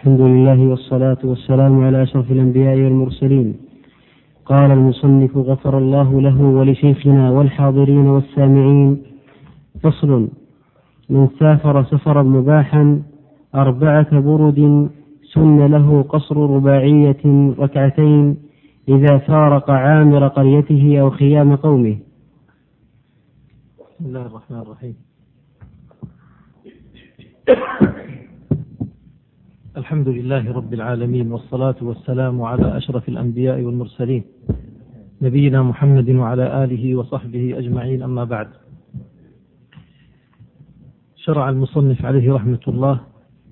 الحمد لله والصلاة والسلام على أشرف الأنبياء والمرسلين. قال المصنف غفر الله له ولشيخنا والحاضرين والسامعين. فصل من سافر سفرا مباحا أربعة برد سن له قصر رباعية ركعتين إذا فارق عامر قريته أو خيام قومه. بسم الله الرحمن الرحيم. الحمد لله رب العالمين والصلاة والسلام على أشرف الأنبياء والمرسلين نبينا محمد وعلى آله وصحبه أجمعين أما بعد. شرع المصنف عليه رحمة الله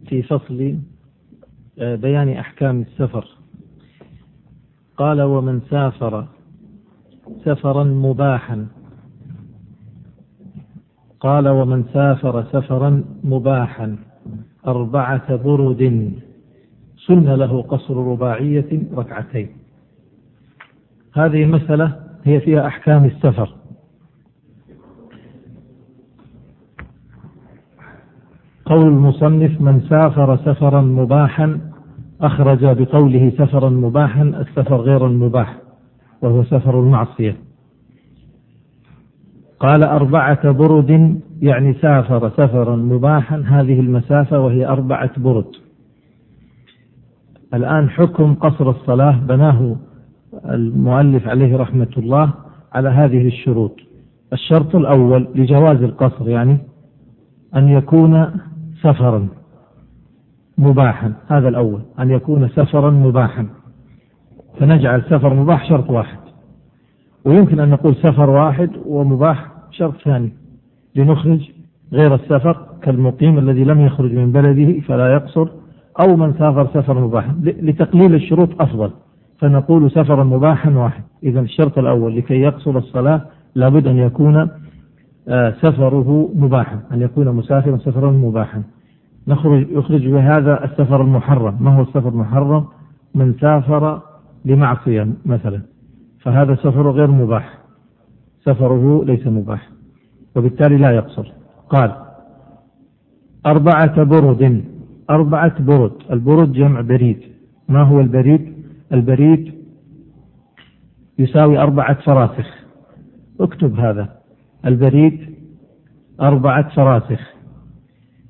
في فصل آه، بيان أحكام السفر. قال ومن سافر سفرا مباحا. قال ومن سافر سفرا مباحا. أربعة برد سن له قصر رباعية ركعتين. هذه المسألة هي فيها أحكام السفر. قول المصنف من سافر سفرا مباحا أخرج بقوله سفرا مباحا السفر غير المباح وهو سفر المعصية. قال أربعة برد يعني سافر سفرا مباحا هذه المسافة وهي أربعة برد. الآن حكم قصر الصلاة بناه المؤلف عليه رحمة الله على هذه الشروط. الشرط الأول لجواز القصر يعني أن يكون سفرا مباحا. هذا الأول أن يكون سفرا مباحا. فنجعل سفر مباح شرط واحد. ويمكن أن نقول سفر واحد ومباح شرط ثاني. لنخرج غير السفر كالمقيم الذي لم يخرج من بلده فلا يقصر أو من سافر سفر مباحا. لتقليل الشروط أفضل. فنقول سفرا مباحا واحد. إذا الشرط الأول لكي يقصر الصلاة لابد أن يكون آه، سفره مباحا أن يكون مسافرا سفرا مباحا. نخرج يخرج بهذا السفر المحرم. ما هو السفر المحرم؟ من سافر لمعصية مثلا. فهذا سفر غير مباح. سفره ليس مباح. وبالتالي لا يقصر قال أربعة برد أربعة برد. البرد جمع بريد. ما هو البريد؟ البريد يساوي أربعة فراسخ اكتب هذا. البريد أربعة فراسخ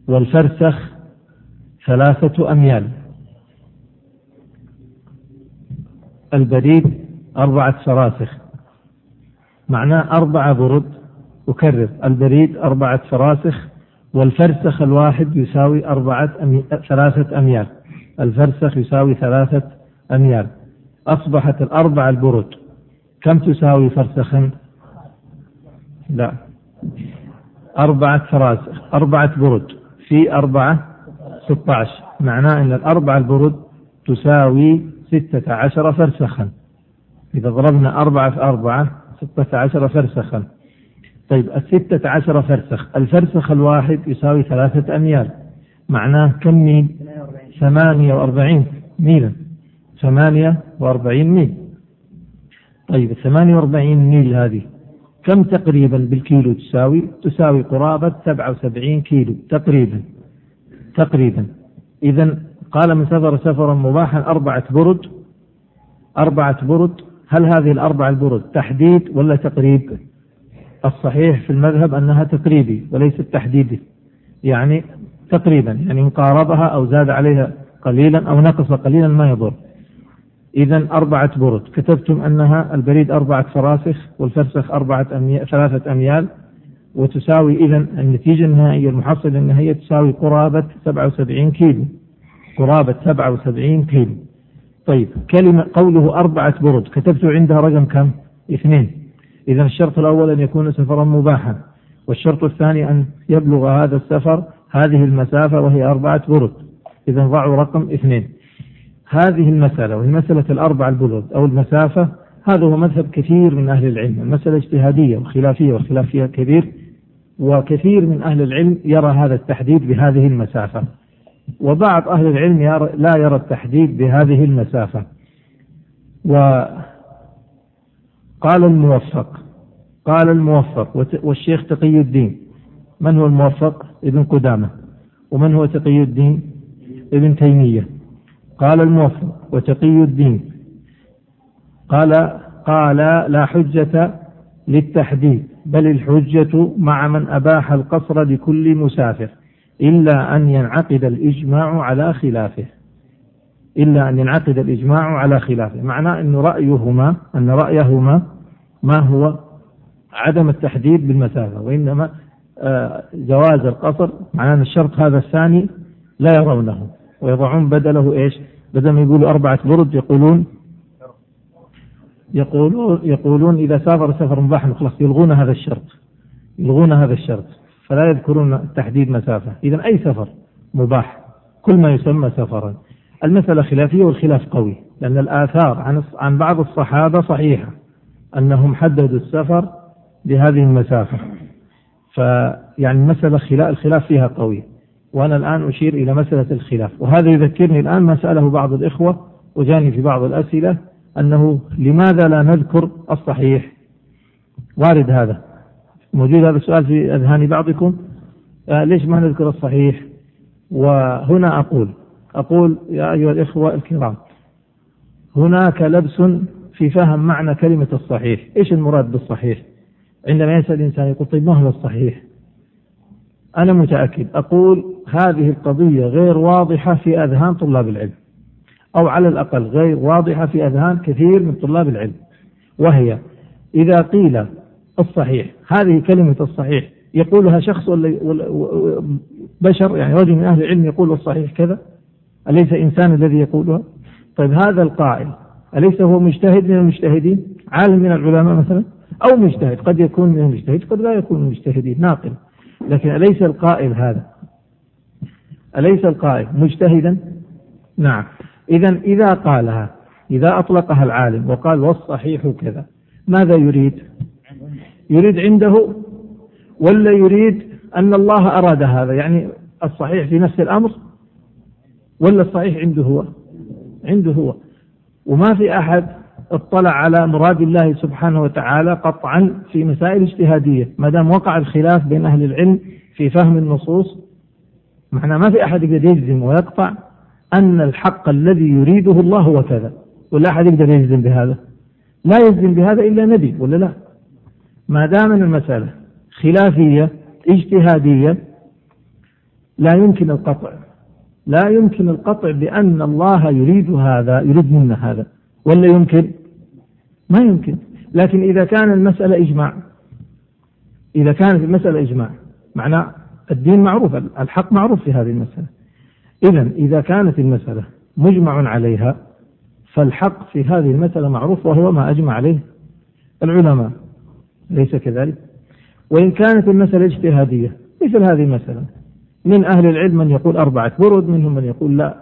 والفرسخ ثلاثة أميال. البريد أربعة فراسخ معناه أربعة برد. أكرر. البريد أربعة فراسخ والفرسخ الواحد يساوي أربعة أمي... ثلاثة أميال. الفرسخ يساوي ثلاثة أميال. أصبحت الأربعة البرد كم تساوي فرسخا؟ لا. أربعة فراسخ أربعة برد في أربعة ستة عشر معناه أن الأربعة البرد تساوي ستة عشر فرسخا. إذا ضربنا أربعة في أربعة ستة عشر فرسخا. طيب الستة عشر فرسخ. الفرسخ الواحد يساوي ثلاثة أميال. معناه كم ميل؟ ثمانية وأربعين ميلا. ثمانية وأربعين ميل. طيب الثمانية وأربعين ميل هذه كم تقريبا بالكيلو تساوي؟ تساوي قرابة سبعة وسبعين كيلو تقريبا. تقريبا. إذا قال من سفر سفرا مباحا أربعة برد. أربعة برد. هل هذه الأربعة البرد تحديد ولا تقريب؟ الصحيح في المذهب أنها تقريبي وليست تحديدي. يعني تقريبا يعني إن قاربها أو زاد عليها قليلا أو نقص قليلا ما يضر. إذا أربعة برد. كتبتم أنها البريد أربعة فراسخ والفرسخ أربعة أميال ثلاثة أميال. وتساوي إذا النتيجة النهائية المحصلة النهائية تساوي قرابة 77 كيلو. قرابة 77 كيلو. طيب كلمة قوله أربعة برد. كتبت عندها رقم كم؟ اثنين. إذا الشرط الأول أن يكون سفرا مباحا والشرط الثاني أن يبلغ هذا السفر هذه المسافة وهي أربعة برد. إذا ضعوا رقم اثنين. هذه المسألة وهي مسألة الأربع البرد أو المسافة هذا هو مذهب كثير من أهل العلم. المسألة اجتهادية وخلافية والخلاف فيها كبير. وكثير من أهل العلم يرى هذا التحديد بهذه المسافة. وبعض أهل العلم لا يرى التحديد بهذه المسافة. وقال الموفق قال الموفق والشيخ تقي الدين. من هو الموفق؟ ابن قدامة. ومن هو تقي الدين؟ ابن تيمية. قال الموفق وتقي الدين. قال قال لا حجة للتحديد بل الحجة مع من أباح القصر لكل مسافر إلا أن ينعقد الإجماع على خلافه. إلا أن ينعقد الإجماع على خلافه. معناه أن رأيهما أن رأيهما ما هو عدم التحديد بالمسافة وإنما آه، جواز القصر معناه أن الشرط هذا الثاني لا يرونه ويضعون بدله إيش؟ بدل ما يقولوا أربعة برد يقولون يقولون يقولون إذا سافر سفر مباح خلاص يلغون هذا الشرط يلغون هذا الشرط فلا يذكرون تحديد مسافة. إذا أي سفر مباح؟ كل ما يسمى سفرا. المسألة خلافية والخلاف قوي لأن الآثار عن عن بعض الصحابة صحيحة أنهم حددوا السفر بهذه المسافة. فيعني المسألة خلاف الخلاف فيها قوي. وأنا الآن أشير إلى مسألة الخلاف. وهذا يذكرني الآن ما سأله بعض الإخوة وجاني في بعض الأسئلة أنه لماذا لا نذكر الصحيح؟ وارد هذا. موجود هذا السؤال في أذهان بعضكم. آه ليش ما نذكر الصحيح؟ وهنا أقول أقول يا أيها الإخوة الكرام هناك لبس في فهم معنى كلمة الصحيح. إيش المراد بالصحيح؟ عندما يسأل الإنسان يقول طيب ما هو الصحيح؟ أنا متأكد. أقول هذه القضية غير واضحة في أذهان طلاب العلم أو على الأقل غير واضحة في أذهان كثير من طلاب العلم وهي إذا قيل الصحيح هذه كلمة الصحيح يقولها شخص ولا بشر يعني رجل من أهل العلم يقول الصحيح كذا؟ أليس إنسان الذي يقولها طيب هذا القائل أليس هو مجتهد من المجتهدين؟ عالم من العلماء مثلا؟ أو مجتهد قد يكون من المجتهد قد لا يكون من المجتهدين ناقل. لكن أليس القائل هذا؟ أليس القائل مجتهدا؟ نعم. إذا إذا قالها إذا أطلقها العالم وقال والصحيح كذا ماذا يريد؟ يريد عنده ولا يريد أن الله أراد هذا؟ يعني الصحيح في نفس الأمر؟ ولا الصحيح عنده هو؟ عنده هو. وما في أحد اطلع على مراد الله سبحانه وتعالى قطعا في مسائل اجتهادية ما دام وقع الخلاف بين أهل العلم في فهم النصوص. معناه ما في أحد يقدر يجزم ويقطع أن الحق الذي يريده الله هو كذا ولا أحد يقدر يجزم بهذا. لا يجزم بهذا إلا نبي ولا لا؟ ما دام المسألة خلافية اجتهادية لا يمكن القطع. لا يمكن القطع بأن الله يريد هذا يريد منا هذا. ولا يمكن؟ ما يمكن. لكن إذا كان المسألة إجماع إذا كانت المسألة إجماع معناه الدين معروف الحق معروف في هذه المسألة. إذا إذا كانت المسألة مجمع عليها فالحق في هذه المسألة معروف وهو ما أجمع عليه العلماء. ليس كذلك؟ وإن كانت المسألة اجتهادية مثل هذه المسألة. من أهل العلم من يقول أربعة برد منهم من يقول لا.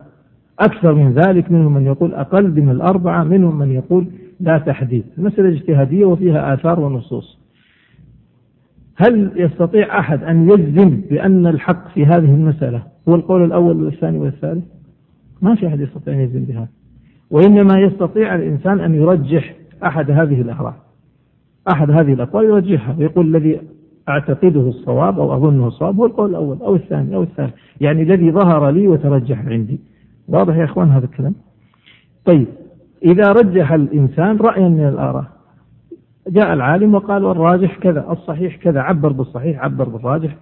أكثر من ذلك منهم من يقول أقل من الأربعة منهم من يقول لا تحديد. المسألة اجتهادية وفيها آثار ونصوص. هل يستطيع أحد أن يجزم بأن الحق في هذه المسألة؟ هو القول الأول والثاني والثالث؟ ما في أحد يستطيع أن يجزم بهذا وإنما يستطيع الإنسان أن يرجح أحد هذه الأحرار أحد هذه الأقوال يرجحها ويقول الذي أعتقده الصواب أو أظنه الصواب هو القول الأول أو الثاني أو الثالث. يعني الذي ظهر لي وترجح عندي. واضح يا إخوان هذا الكلام؟ طيب إذا رجح الإنسان رأيا من الآراء. جاء العالم وقال والراجح كذا الصحيح كذا عبر بالصحيح عبر بالراجح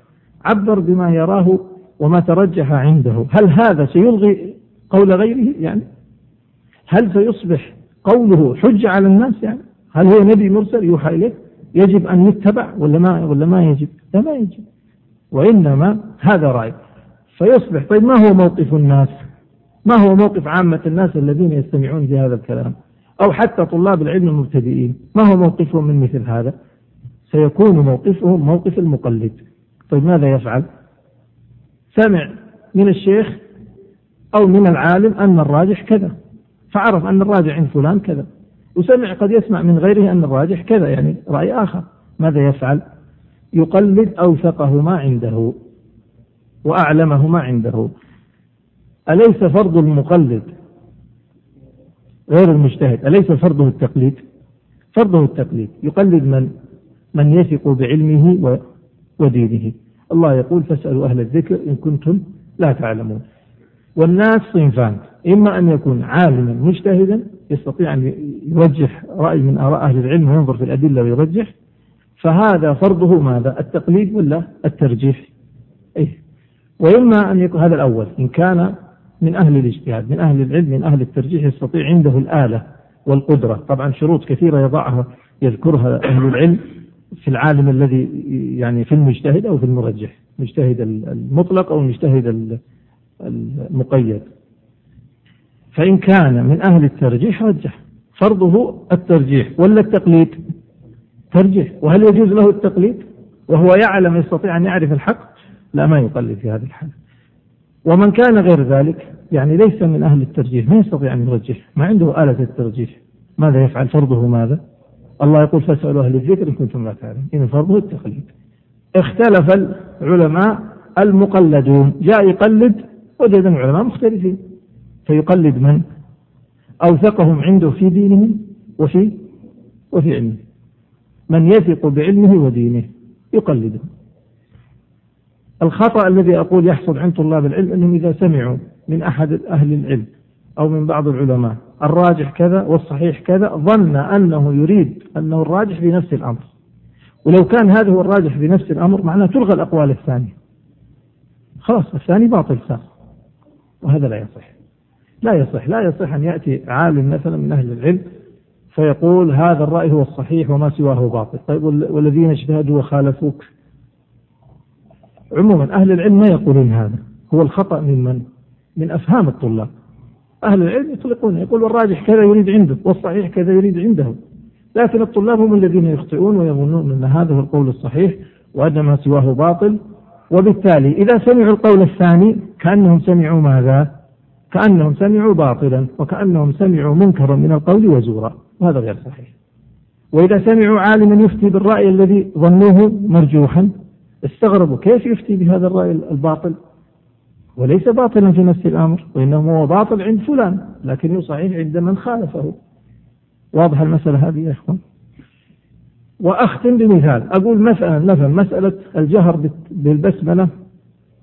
عبر بما يراه وما ترجح عنده. هل هذا سيلغي قول غيره؟ يعني هل سيصبح قوله حجة على الناس؟ يعني هل هو نبي مرسل يوحى إليه؟ يجب أن يتبع ولا ما ولا ما يجب؟ لا ما يجب. وإنما هذا رأي. فيصبح طيب ما هو موقف الناس؟ ما هو موقف عامة الناس الذين يستمعون لهذا الكلام؟ أو حتى طلاب العلم المبتدئين ما هو موقفهم من مثل هذا؟ سيكون موقفهم موقف المقلد. طيب ماذا يفعل؟ سمع من الشيخ أو من العالم أن الراجح كذا فعرف أن الراجح عند فلان كذا. وسمع قد يسمع من غيره أن الراجح كذا يعني رأي آخر. ماذا يفعل؟ يقلد أوثقه ما عنده وأعلمه ما عنده. أليس فرض المقلد غير المجتهد؟ أليس فرضه التقليد؟ فرضه التقليد. يقلد من؟ من يثق بعلمه ودينه. الله يقول فاسألوا أهل الذكر إن كنتم لا تعلمون. والناس صنفان إما أن يكون عالما مجتهدا يستطيع أن يرجح رأي من آراء أهل العلم وينظر في الأدلة ويرجح فهذا فرضه ماذا؟ التقليد ولا الترجيح؟ إيه. وإما أن يكون هذا الأول إن كان من أهل الاجتهاد من أهل العلم من أهل الترجيح يستطيع عنده الآلة والقدرة. طبعا شروط كثيرة يضعها يذكرها أهل العلم في العالم الذي يعني في المجتهد أو في المرجح المجتهد المطلق أو المجتهد المقيد. فإن كان من أهل الترجيح رجح. فرضه الترجيح. ولا التقليد؟ ترجيح. وهل يجوز له التقليد؟ وهو يعلم يستطيع أن يعرف الحق؟ لا ما يقلد في هذه الحالة. ومن كان غير ذلك يعني ليس من أهل الترجيح ما يستطيع أن يرجح؟ ما عنده آلة الترجيح. ماذا يفعل؟ فرضه ماذا؟ الله يقول فاسألوا أهل الذكر إن كنتم لا تعلمون. إن فرضه التقليد. اختلف العلماء المقلدون. جاء يقلد وجد العلماء مختلفين. فيقلد من أوثقهم عنده في دينهم وفي وفي علمه. من يثق بعلمه ودينه يقلده. الخطأ الذي أقول يحصل عند طلاب العلم أنهم إذا سمعوا من أحد أهل العلم أو من بعض العلماء الراجح كذا والصحيح كذا ظن أنه يريد أنه الراجح في نفس الأمر. ولو كان هذا هو الراجح في نفس الأمر معناه تلغى الأقوال الثانية. خلاص الثاني باطل صار وهذا لا يصح. لا يصح لا يصح أن يأتي عالم مثلا من أهل العلم فيقول هذا الرأي هو الصحيح وما سواه باطل. طيب والذين اجتهدوا وخالفوك؟ عموما أهل العلم ما يقولون هذا. هو الخطأ من من؟ من أفهام الطلاب. أهل العلم يطلقون يقول والراجح كذا يريد عنده والصحيح كذا يريد عنده. لكن الطلاب هم الذين يخطئون ويظنون أن هذا هو القول الصحيح وأن ما سواه باطل. وبالتالي إذا سمعوا القول الثاني كأنهم سمعوا ماذا؟ كأنهم سمعوا باطلا وكأنهم سمعوا منكرا من القول وزورا. وهذا غير صحيح. وإذا سمعوا عالما يفتي بالرأي الذي ظنوه مرجوحا استغربوا كيف يفتي بهذا الرأي الباطل؟ وليس باطلا في نفس الأمر وإنما هو باطل عند فلان لكنه صحيح عند من خالفه. واضح المسألة هذه يا إخوان؟ وأختم بمثال. أقول مثلا مثلا مسألة الجهر بالبسملة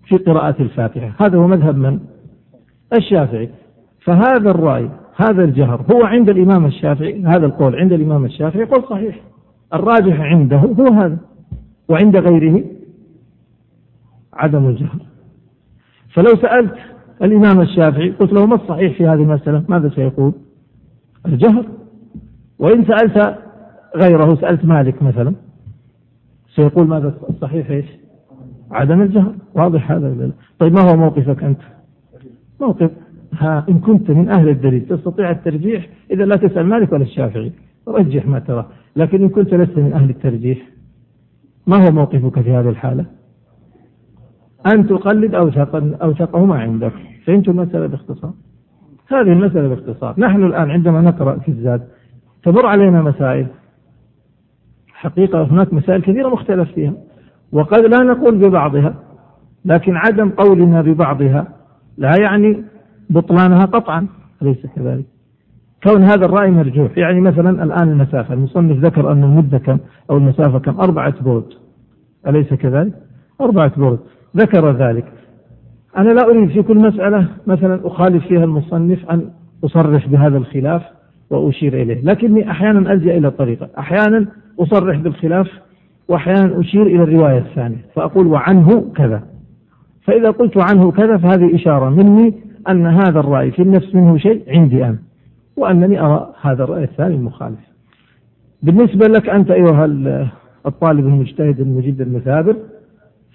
في قراءة الفاتحة. هذا هو مذهب من؟ الشافعي. فهذا الرأي هذا الجهر هو عند الإمام الشافعي هذا القول عند الإمام الشافعي قول صحيح. الراجح عنده هو هذا وعند غيره عدم الجهر. فلو سألت الإمام الشافعي قلت له ما الصحيح في هذه المسألة؟ ماذا سيقول؟ الجهر. وإن سألت غيره سألت مالك مثلا سيقول ماذا الصحيح؟ إيش؟ عدم الجهر. واضح هذا طيب ما هو موقفك أنت؟ موقف. ها إن كنت من أهل الدليل تستطيع الترجيح إذا لا تسأل مالك ولا الشافعي. رجح ما ترى لكن إن كنت لست من أهل الترجيح ما هو موقفك في هذه الحالة؟ أن تقلد أوثق أوثقه ما عندك. فهمت المسألة باختصار. هذه المسألة باختصار. نحن الآن عندما نقرأ في الزاد تمر علينا مسائل. حقيقة هناك مسائل كثيرة مختلف فيها. وقد لا نقول ببعضها لكن عدم قولنا ببعضها لا يعني بطلانها قطعا أليس كذلك؟ كون هذا الرأي مرجوح. يعني مثلا الآن المسافة المصنف ذكر أن المدة كم أو المسافة كم؟ أربعة برد أليس كذلك؟ أربعة برد ذكر ذلك. أنا لا أريد في كل مسألة مثلا أخالف فيها المصنف أن أصرح بهذا الخلاف وأشير إليه. لكني أحيانا ألجأ إلى الطريقة. أحيانا أصرح بالخلاف وأحيانا أشير إلى الرواية الثانية. فأقول وعنه كذا. فإذا قلت عنه كذا فهذه إشارة مني أن هذا الرأي في النفس منه شيء عندي أنا وأنني أرى هذا الرأي الثاني المخالف. بالنسبة لك أنت أيها الطالب المجتهد المجد المثابر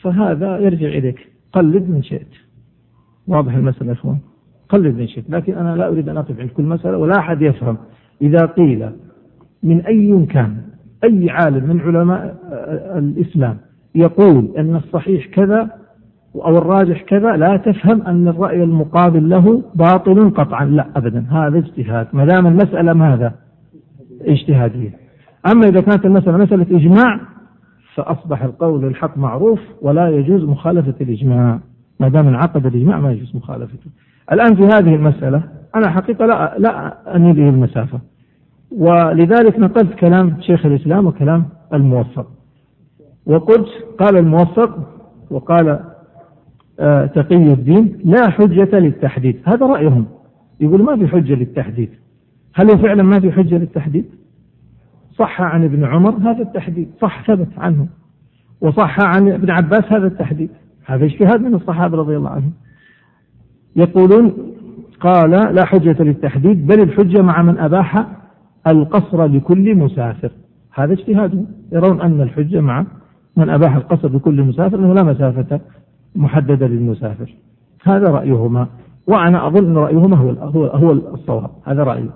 فهذا يرجع إليك. قلد من شئت. واضح المسألة يا إخوان؟ قلد من شئت. لكن أنا لا أريد أن أقف عند كل مسألة ولا أحد يفهم. إذا قيل من أي كان أي عالم من علماء الإسلام يقول أن الصحيح كذا أو الراجح كذا لا تفهم أن الرأي المقابل له باطل قطعا. لا أبدا. هذا اجتهاد. ما دام المسألة ماذا؟ اجتهادية. أما إذا كانت المسألة مسألة إجماع فأصبح القول الحق معروف ولا يجوز مخالفة الإجماع. ما دام انعقد الإجماع ما يجوز مخالفته. الآن في هذه المسألة أنا حقيقة لا لا أميل إلى المسافة. ولذلك نقلت كلام شيخ الإسلام وكلام الموفق. وقلت قال الموفق وقال تقي الدين لا حجة للتحديد. هذا رأيهم. يقول ما في حجة للتحديد. هل هو فعلا ما في حجة للتحديد؟ صح عن ابن عمر هذا التحديد. صح ثبت عنه. وصح عن ابن عباس هذا التحديد. هذا اجتهاد من الصحابة رضي الله عنهم. يقولون قال لا حجة للتحديد بل الحجة مع من أباح القصر لكل مسافر. هذا اجتهاد. يرون أن الحجة مع من أباح القصر لكل مسافر أنه لا مسافة محددة للمسافر. هذا رأيهما وأنا أظن رأيهما هو هو الصواب. هذا رأيي.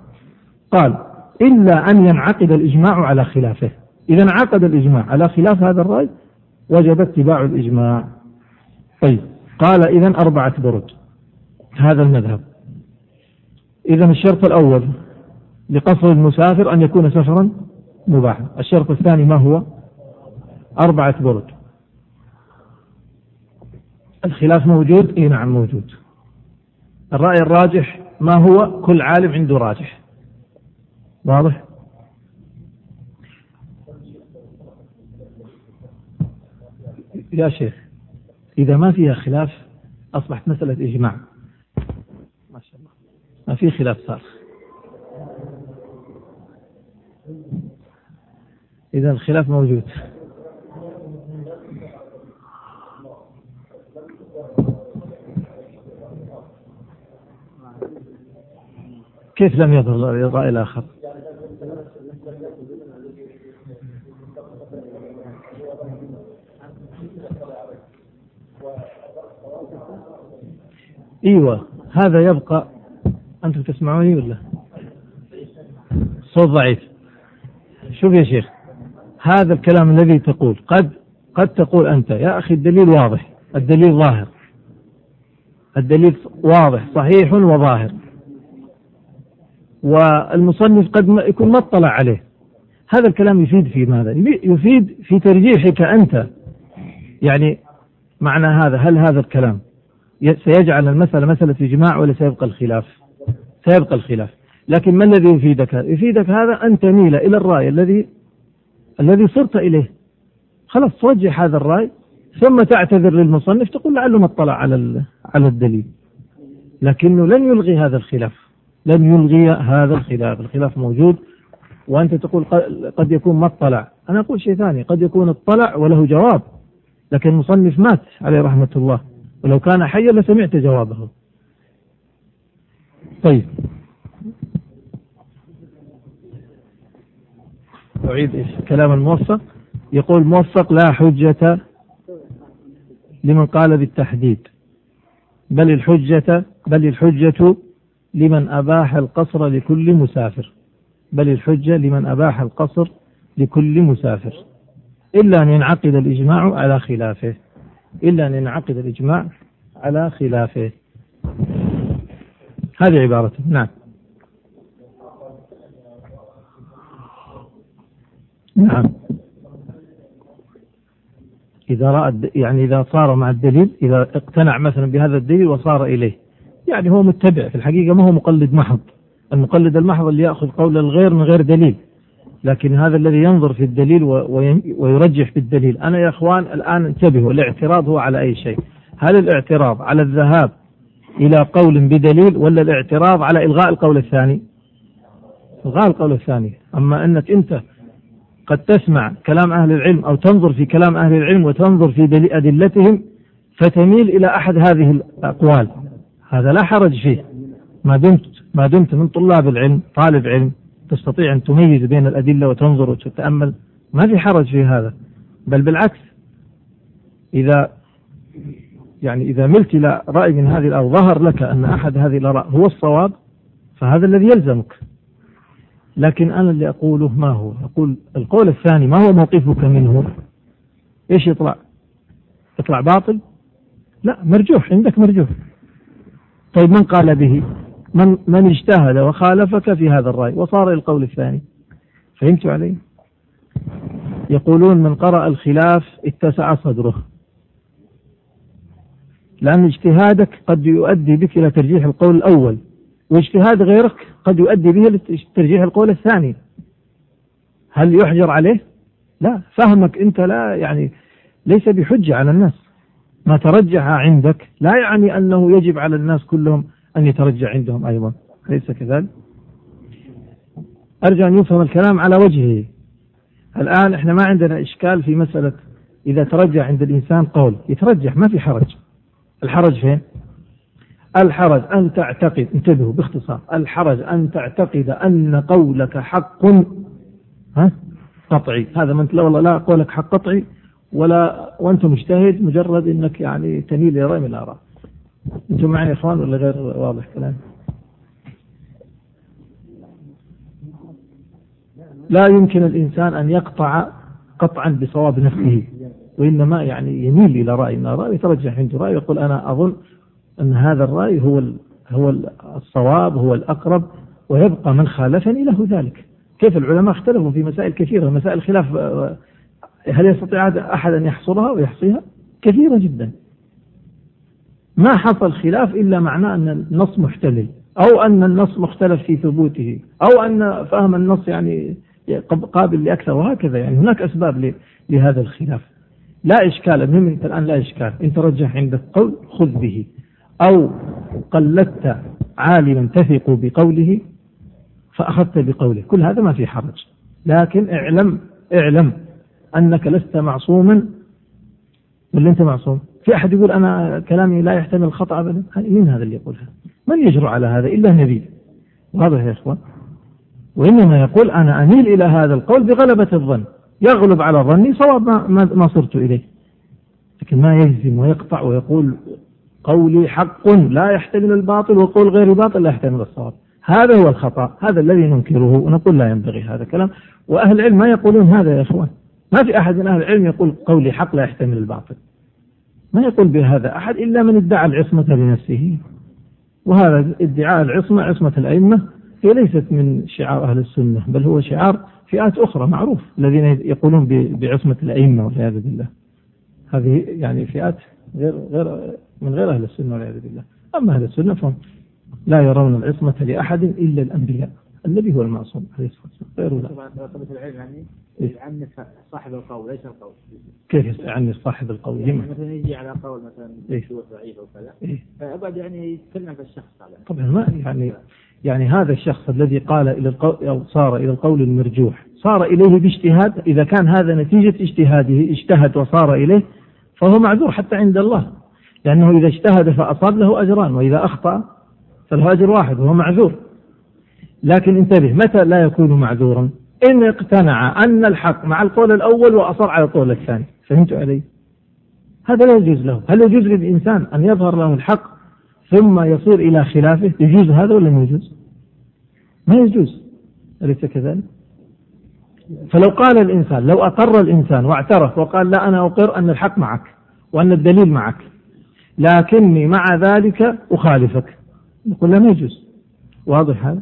قال إلا أن ينعقد الإجماع على خلافه. إذا انعقد الإجماع على خلاف هذا الرأي وجب اتباع الإجماع. طيب. قال إذا أربعة برد هذا المذهب. إذا الشرط الأول لقصر المسافر أن يكون سفرا مباحا. الشرط الثاني ما هو؟ أربعة برد الخلاف موجود؟ إي نعم موجود. الرأي الراجح ما هو؟ كل عالم عنده راجح. واضح؟ يا شيخ إذا ما فيها خلاف أصبحت مسألة إجماع. ما شاء الله. ما في خلاف صار. إذا الخلاف موجود. كيف لم يظهر الرأي الآخر؟ إيوه هذا يبقى. أنتم تسمعوني ولا؟ صوت ضعيف. شوف يا شيخ هذا الكلام الذي تقول قد قد تقول أنت يا أخي الدليل واضح الدليل ظاهر. الدليل واضح صحيح وظاهر. والمصنف قد يكون ما اطلع عليه هذا الكلام يفيد في ماذا؟ يفيد في ترجيحك أنت يعني معنى هذا هل هذا الكلام سيجعل المسألة مسألة إجماع ولا سيبقى الخلاف؟ سيبقى الخلاف لكن ما الذي يفيدك؟ يفيدك هذا أن تميل إلى الرأي الذي الذي صرت إليه خلاص توجه هذا الرأي ثم تعتذر للمصنف تقول لعله ما اطلع على على الدليل لكنه لن يلغي هذا الخلاف لن يلغي هذا الخلاف. الخلاف موجود وأنت تقول قد يكون ما اطلع. أنا أقول شيء ثاني قد يكون اطلع وله جواب لكن المصنف مات عليه رحمة الله. ولو كان حيا لسمعت جوابه. طيب. أعيد كلام الموفق. يقول موفق لا حجة لمن قال بالتحديد. بل الحجة بل الحجة لمن أباح القصر لكل مسافر. بل الحجة لمن أباح القصر لكل مسافر. إلا أن ينعقد الإجماع على خلافه. إلا أن ينعقد الإجماع على خلافه. هذه عبارته نعم. نعم. إذا رأى يعني إذا صار مع الدليل إذا اقتنع مثلا بهذا الدليل وصار إليه. يعني هو متبع في الحقيقة ما هو مقلد محض. المقلد المحض اللي يأخذ قول الغير من غير دليل. لكن هذا الذي ينظر في الدليل ويرجح بالدليل. أنا يا إخوان الآن انتبهوا الاعتراض هو على أي شيء؟ هل الاعتراض على الذهاب إلى قول بدليل ولا الاعتراض على إلغاء القول الثاني؟ إلغاء القول الثاني. أما أنك أنت قد تسمع كلام أهل العلم أو تنظر في كلام أهل العلم وتنظر في أدلتهم فتميل إلى أحد هذه الأقوال. هذا لا حرج فيه. ما دمت ما دمت من طلاب العلم طالب علم تستطيع أن تميز بين الأدلة وتنظر وتتأمل. ما في حرج في هذا. بل بالعكس إذا يعني إذا ملت إلى رأي من هذه الأو ظهر لك أن أحد هذه الآراء هو الصواب فهذا الذي يلزمك. لكن أنا اللي أقوله ما هو؟ أقول القول الثاني ما هو موقفك منه؟ إيش يطلع؟ يطلع باطل؟ لا مرجوح عندك مرجوح. طيب من قال به؟ من من اجتهد وخالفك في هذا الرأي. وصار إلى القول الثاني. فهمت علي؟ يقولون من قرأ الخلاف اتسع صدره. لأن اجتهادك قد يؤدي بك إلى ترجيح القول الأول واجتهاد غيرك قد يؤدي به لترجيح القول الثاني. هل يحجر عليه؟ لا فهمك أنت لا يعني ليس بحجة على الناس. ما ترجح عندك لا يعني أنه يجب على الناس كلهم أن يترجع عندهم أيضا أليس كذلك؟ أرجو أن يفهم الكلام على وجهه. الآن إحنا ما عندنا إشكال في مسألة إذا ترجح عند الإنسان قول يترجح ما في حرج. الحرج فين؟ الحرج أن تعتقد انتبهوا باختصار الحرج أن تعتقد أن قولك حق. ها؟ قطعي. هذا من لا والله لا قولك حق قطعي. ولا وأنت مجتهد مجرد أنك يعني تميل إلى رأي من الآراء. أنتم معي يا إخوان ولا غير واضح كلام؟ لا يمكن الإنسان أن يقطع قطعا بصواب نفسه وإنما يعني يميل إلى رأي من الآراء يترجح عنده رأي يقول أنا أظن أن هذا الرأي هو هو الصواب هو الأقرب ويبقى من خالفني له ذلك. كيف العلماء اختلفوا في مسائل كثيرة مسائل خلاف هل يستطيع أحد أن يحصرها ويحصيها كثيرة جدا. ما حصل خلاف إلا معناه أن النص محتمل أو أن النص مختلف في ثبوته أو أن فهم النص يعني قابل لأكثر وهكذا يعني. هناك أسباب لهذا الخلاف. لا إشكال المهم أنت الآن لا إشكال. إن ترجح عندك قول خذ به. أو قلدت عالما تثق بقوله فأخذت بقوله. كل هذا ما في حرج. لكن اعلم اعلم أنك لست معصوما. ولا أنت معصوم. في أحد يقول أنا كلامي لا يحتمل الخطأ أبدا. مين هذا اللي يقول هذا من يجرؤ على هذا؟ إلا نبي واضح يا إخوان؟ وإنما يقول أنا أميل إلى هذا القول بغلبة الظن. يغلب على ظني صواب ما, ما صرت إليه. لكن ما يجزم ويقطع ويقول قولي حق لا يحتمل الباطل وقول غير باطل لا يحتمل الصواب. هذا هو الخطأ. هذا الذي ننكره ونقول لا ينبغي هذا الكلام. وأهل العلم ما يقولون هذا يا إخوان. ما في أحد من أهل العلم يقول قولي حق لا يحتمل الباطل. ما يقول بهذا أحد إلا من ادعى العصمة لنفسه. وهذا ادعاء العصمة عصمة الأئمة هي ليست من شعار أهل السنة بل هو شعار فئات أخرى معروف الذين يقولون بعصمة الأئمة والعياذ بالله. هذه يعني فئات غير غير من غير أهل السنة والعياذ بالله. أما أهل السنة فهم لا يرون العصمة لأحد إلا الأنبياء النبي هو المعصوم عليه الصلاة والسلام غيره يعني يعنف صاحب القول ليس القول كيف يعنف صاحب القول؟ يعني مثلا يجي على قول مثلا إيه؟ ضعيف أو كذا إيه؟ فأبعد يعني يتكلم في الشخص على طبعا ما يعني يعني هذا الشخص الذي قال إلى القول أو صار إلى القول المرجوح صار إليه باجتهاد إذا كان هذا نتيجة اجتهاده اجتهد وصار إليه فهو معذور حتى عند الله لأنه إذا اجتهد فأصاب له أجران وإذا أخطأ فله أجر واحد وهو معذور لكن انتبه متى لا يكون معذورا إن اقتنع أن الحق مع القول الأول وأصر على القول الثاني. فهمت علي؟ هذا لا يجوز له. هل يجوز للإنسان أن يظهر له الحق ثم يصير إلى خلافه؟ يجوز هذا ولا ما يجوز؟ ما يجوز. أليس كذلك؟ فلو قال الإنسان لو أقر الإنسان واعترف وقال لا أنا أقر أن الحق معك وأن الدليل معك لكني مع ذلك أخالفك نقول لا ما يجوز. واضح هذا؟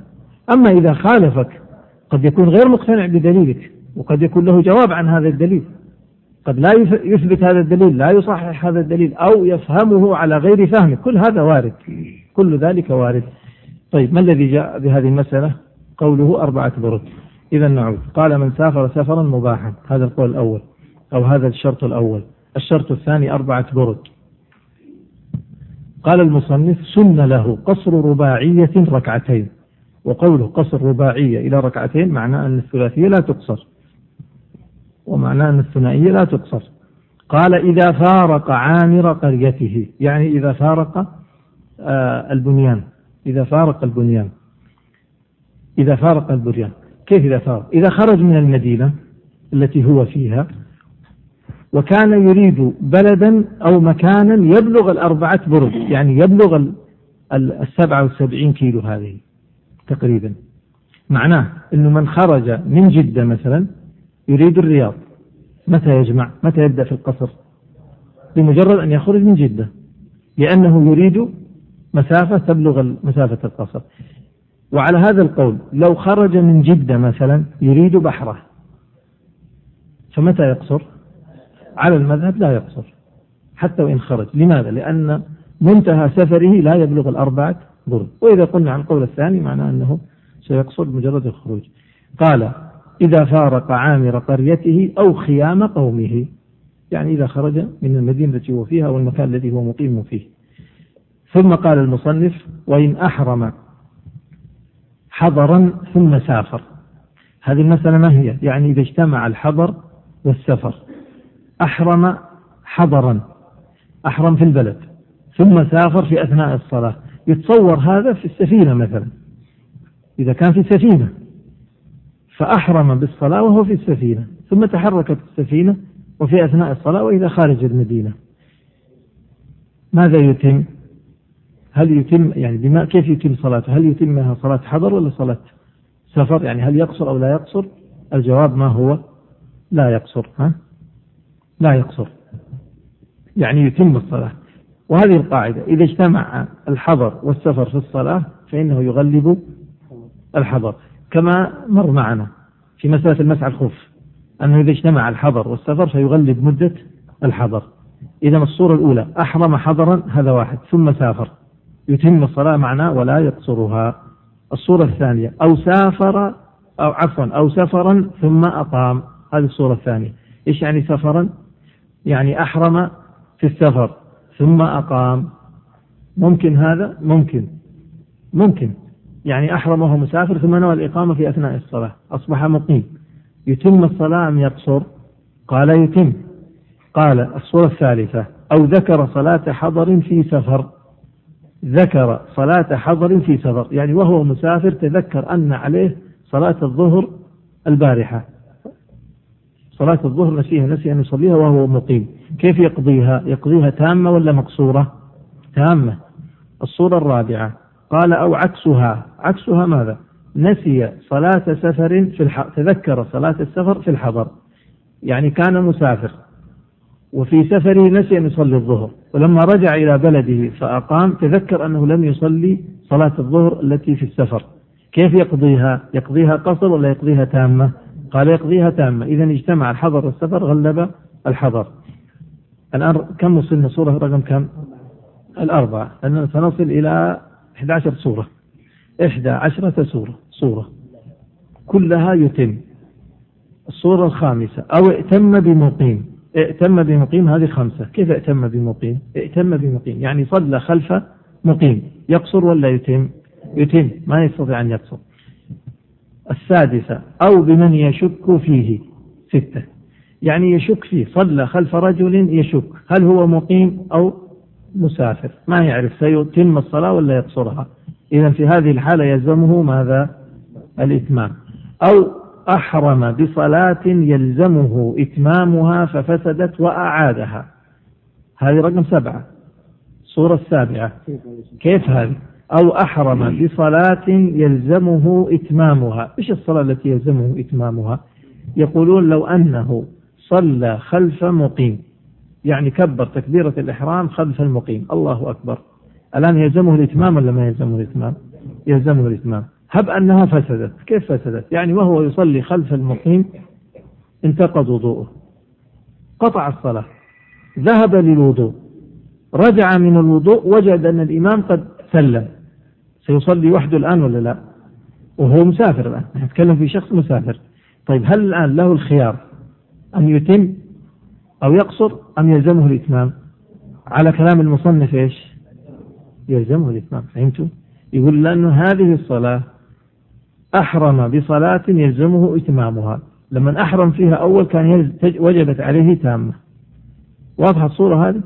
أما إذا خالفك قد يكون غير مقتنع بدليلك وقد يكون له جواب عن هذا الدليل. قد لا يثبت هذا الدليل لا يصحح هذا الدليل أو يفهمه على غير فهمه. كل هذا وارد كل ذلك وارد. طيب ما الذي جاء بهذه المسألة؟ قوله أربعة برد. إذا نعود. قال من سافر سفرا مباحا. هذا القول الأول أو هذا الشرط الأول. الشرط الثاني أربعة برد. قال المصنف سن له قصر رباعية ركعتين. وقوله قصر رباعية إلى ركعتين معناه أن الثلاثية لا تقصر. ومعناه أن الثنائية لا تقصر. قال إذا فارق عامر قريته يعني إذا فارق آه البنيان. إذا فارق البنيان. إذا فارق البنيان. كيف إذا فارق؟ إذا خرج من المدينة التي هو فيها وكان يريد بلدا أو مكانا يبلغ الأربعة برد يعني يبلغ السبعة والسبعين كيلو هذه. تقريبا. معناه أنه من خرج من جدة مثلا يريد الرياض. متى يجمع؟ متى يبدأ في القصر؟ بمجرد أن يخرج من جدة. لأنه يريد مسافة تبلغ مسافة القصر. وعلى هذا القول لو خرج من جدة مثلا يريد بحره. فمتى يقصر؟ على المذهب لا يقصر. حتى وإن خرج. لماذا؟ لأن منتهى سفره لا يبلغ الأربعة برد وإذا قلنا عن القول الثاني معناه أنه سيقصد مجرد الخروج. قال إذا فارق عامر قريته أو خيام قومه. يعني إذا خرج من المدينة التي هو فيها أو المكان الذي هو مقيم فيه. ثم قال المصنف وإن أحرم حضرا ثم سافر. هذه المسألة ما هي؟ يعني إذا اجتمع الحضر والسفر. أحرم حضرا. أحرم في البلد. ثم سافر في أثناء الصلاة. يتصور هذا في السفينة مثلا. إذا كان في سفينة فأحرم بالصلاة وهو في السفينة ثم تحركت السفينة وفي أثناء الصلاة وإذا خارج المدينة. ماذا يتم؟ هل يتم يعني بما كيف يتم صلاته؟ هل يتمها صلاة حضر ولا صلاة سفر؟ يعني هل يقصر أو لا يقصر؟ الجواب ما هو؟ لا يقصر ها؟ لا يقصر. يعني يتم الصلاة. وهذه القاعدة إذا اجتمع الحضر والسفر في الصلاة فإنه يغلب الحضر كما مر معنا في مسألة المسعى الخوف أنه إذا اجتمع الحضر والسفر فيغلب مدة الحضر. إذا الصورة الأولى أحرم حضرا هذا واحد ثم سافر. يتم الصلاة معناه ولا يقصرها. الصورة الثانية أو سافر أو عفوا أو سفرا ثم أقام. هذه الصورة الثانية. إيش يعني سفرا؟ يعني أحرم في السفر. ثم أقام. ممكن هذا؟ ممكن. ممكن. يعني أحرم وهو مسافر ثم نوى الإقامة في أثناء الصلاة. أصبح مقيم. يتم الصلاة أم يقصر؟ قال يتم. قال الصورة الثالثة. أو ذكر صلاة حضر في سفر. ذكر صلاة حضر في سفر. يعني وهو مسافر تذكر أن عليه صلاة الظهر البارحة. صلاة الظهر نسيها نسي أن يصليها وهو مقيم. كيف يقضيها؟ يقضيها تامة ولا مقصورة؟ تامة. الصورة الرابعة. قال أو عكسها. عكسها ماذا؟ نسي صلاة سفر في الح... تذكر صلاة السفر في الحضر. يعني كان مسافر. وفي سفره نسي أن يصلي الظهر. ولما رجع إلى بلده فأقام تذكر أنه لم يصلي صلاة الظهر التي في السفر. كيف يقضيها؟ يقضيها قصر ولا يقضيها تامة؟ قال يقضيها تامة. إذا اجتمع الحضر والسفر غلب الحضر. الآن كم وصلنا صورة؟ رقم كم؟ الأربعة. لأننا سنصل إلى 11 صورة. إحدى عشرة سورة صورة. كلها يتم. الصورة الخامسة. أو ائتم بمقيم. ائتم بمقيم هذه خمسة. كيف ائتم بمقيم؟ ائتم بمقيم. يعني صلى خلف مقيم. يقصر ولا يتم؟ يتم. ما يستطيع أن يقصر. السادسة. أو بمن يشك فيه. ستة. يعني يشك فيه صلى خلف رجل يشك هل هو مقيم أو مسافر؟ ما يعرف سيتم الصلاة ولا يقصرها. إذا في هذه الحالة يلزمه ماذا؟ الإتمام. أو أحرم بصلاة يلزمه إتمامها ففسدت وأعادها. هذه رقم سبعة. الصورة السابعة. كيف هذه؟ أو أحرم بصلاة يلزمه إتمامها. إيش الصلاة التي يلزمه إتمامها؟ يقولون لو أنه صلى خلف مقيم. يعني كبر تكبيرة الإحرام خلف المقيم. الله أكبر. الآن يلزمه الإتمام ولا ما يلزمه الإتمام؟ يلزمه الإتمام. هب أنها فسدت. كيف فسدت؟ يعني وهو يصلي خلف المقيم انتقض وضوءه. قطع الصلاة. ذهب للوضوء. رجع من الوضوء وجد أن الإمام قد سلم. سيصلي وحده الآن ولا لا؟ وهو مسافر الآن. نتكلم في شخص مسافر. طيب هل الآن له الخيار أن يتم أو يقصر أم يلزمه الإتمام؟ على كلام المصنف إيش؟ يلزمه الإتمام فهمتوا؟ يقول لأنه هذه الصلاة أحرم بصلاة يلزمه إتمامها. لما أحرم فيها أول كان وجبت عليه تامة. واضحة الصورة هذه؟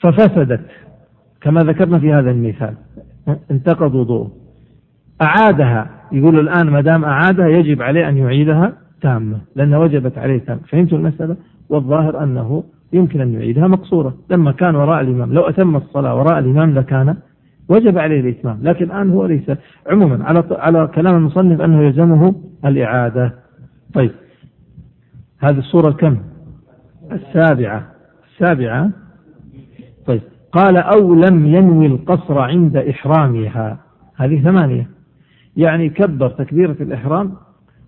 ففسدت كما ذكرنا في هذا المثال. انتقض وضوءه أعادها يقول الآن ما دام أعادها يجب عليه أن يعيدها تامة لأنها وجبت عليه تامة. فهمتوا المسألة؟ والظاهر أنه يمكن أن يعيدها مقصورة. لما كان وراء الإمام لو أتم الصلاة وراء الإمام لكان وجب عليه الإتمام. لكن الآن هو ليس. عموما على على كلام المصنف أنه يلزمه الإعادة. طيب. هذه الصورة كم؟ السابعة. السابعة. طيب. قال أو لم ينوي القصر عند إحرامها. هذه ثمانية. يعني كبر تكبيرة الإحرام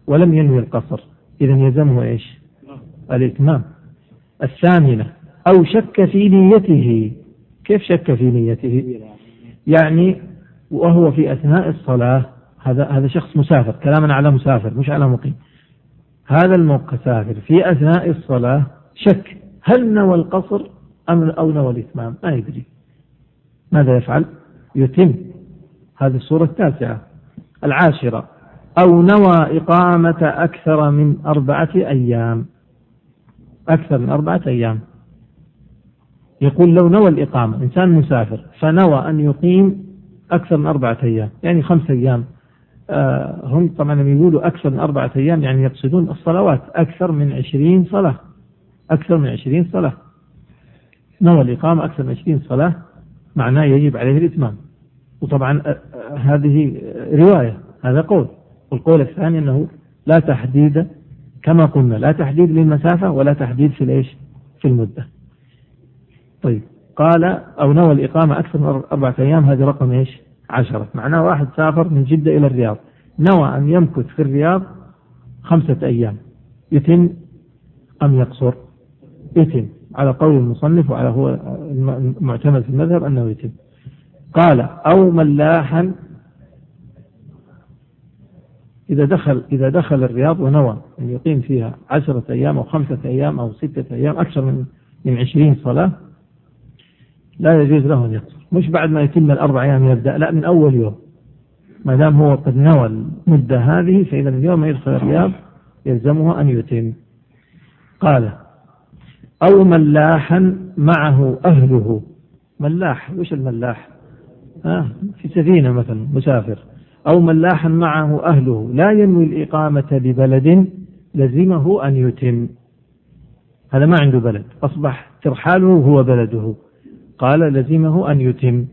ولم ينوي القصر. إذا يلزمه إيش؟ الإتمام. الثامنة أو شك في نيته. كيف شك في نيته؟ يعني وهو في أثناء الصلاة هذا هذا شخص مسافر كلامنا على مسافر مش على مقيم. هذا المسافر في أثناء الصلاة شك هل نوى القصر أم أو نوى الإتمام؟ ما يدري. ماذا يفعل؟ يتم. هذه الصورة التاسعة. العاشرة أو نوى إقامة أكثر من أربعة أيام. أكثر من أربعة أيام. يقول لو نوى الإقامة إنسان مسافر فنوى أن يقيم أكثر من أربعة أيام. يعني خمسة أيام. آه هم طبعا يقولوا أكثر من أربعة أيام يعني يقصدون الصلوات. أكثر من عشرين صلاة. أكثر من عشرين صلاة. نوى الإقامة أكثر من عشرين صلاة معناه يجب عليه الإتمام. وطبعا آه، آه، هذه رواية هذا قول. والقول الثاني أنه لا تحديد كما قلنا لا تحديد للمسافة ولا تحديد في الإيش؟ في المدة. طيب قال أو نوى الإقامة أكثر من أربعة أيام هذه رقم إيش؟ عشرة. معناه واحد سافر من جدة إلى الرياض. نوى أن يمكث في الرياض خمسة أيام. يتم أم يقصر؟ يتم. على قول المصنف وعلى هو المعتمد في المذهب أنه يتم. قال أو ملاحا إذا دخل إذا دخل الرياض ونوى أن يقيم فيها عشرة أيام أو خمسة أيام أو ستة أيام أكثر من من عشرين صلاة لا يجوز له أن يقصر. مش بعد ما يتم الأربع أيام يبدأ لا من أول يوم. ما دام هو قد نوى المدة هذه فإذا من يوم يدخل الرياض يلزمه أن يتم. قال أو ملاحا معه أهله. ملاح وش الملاح؟ آه في سفينة مثلا مسافر. أو ملاحا معه أهله. لا ينوي الإقامة ببلد لزمه أن يتم. هذا ما عنده بلد. أصبح ترحاله هو بلده. قال لزمه أن يتم.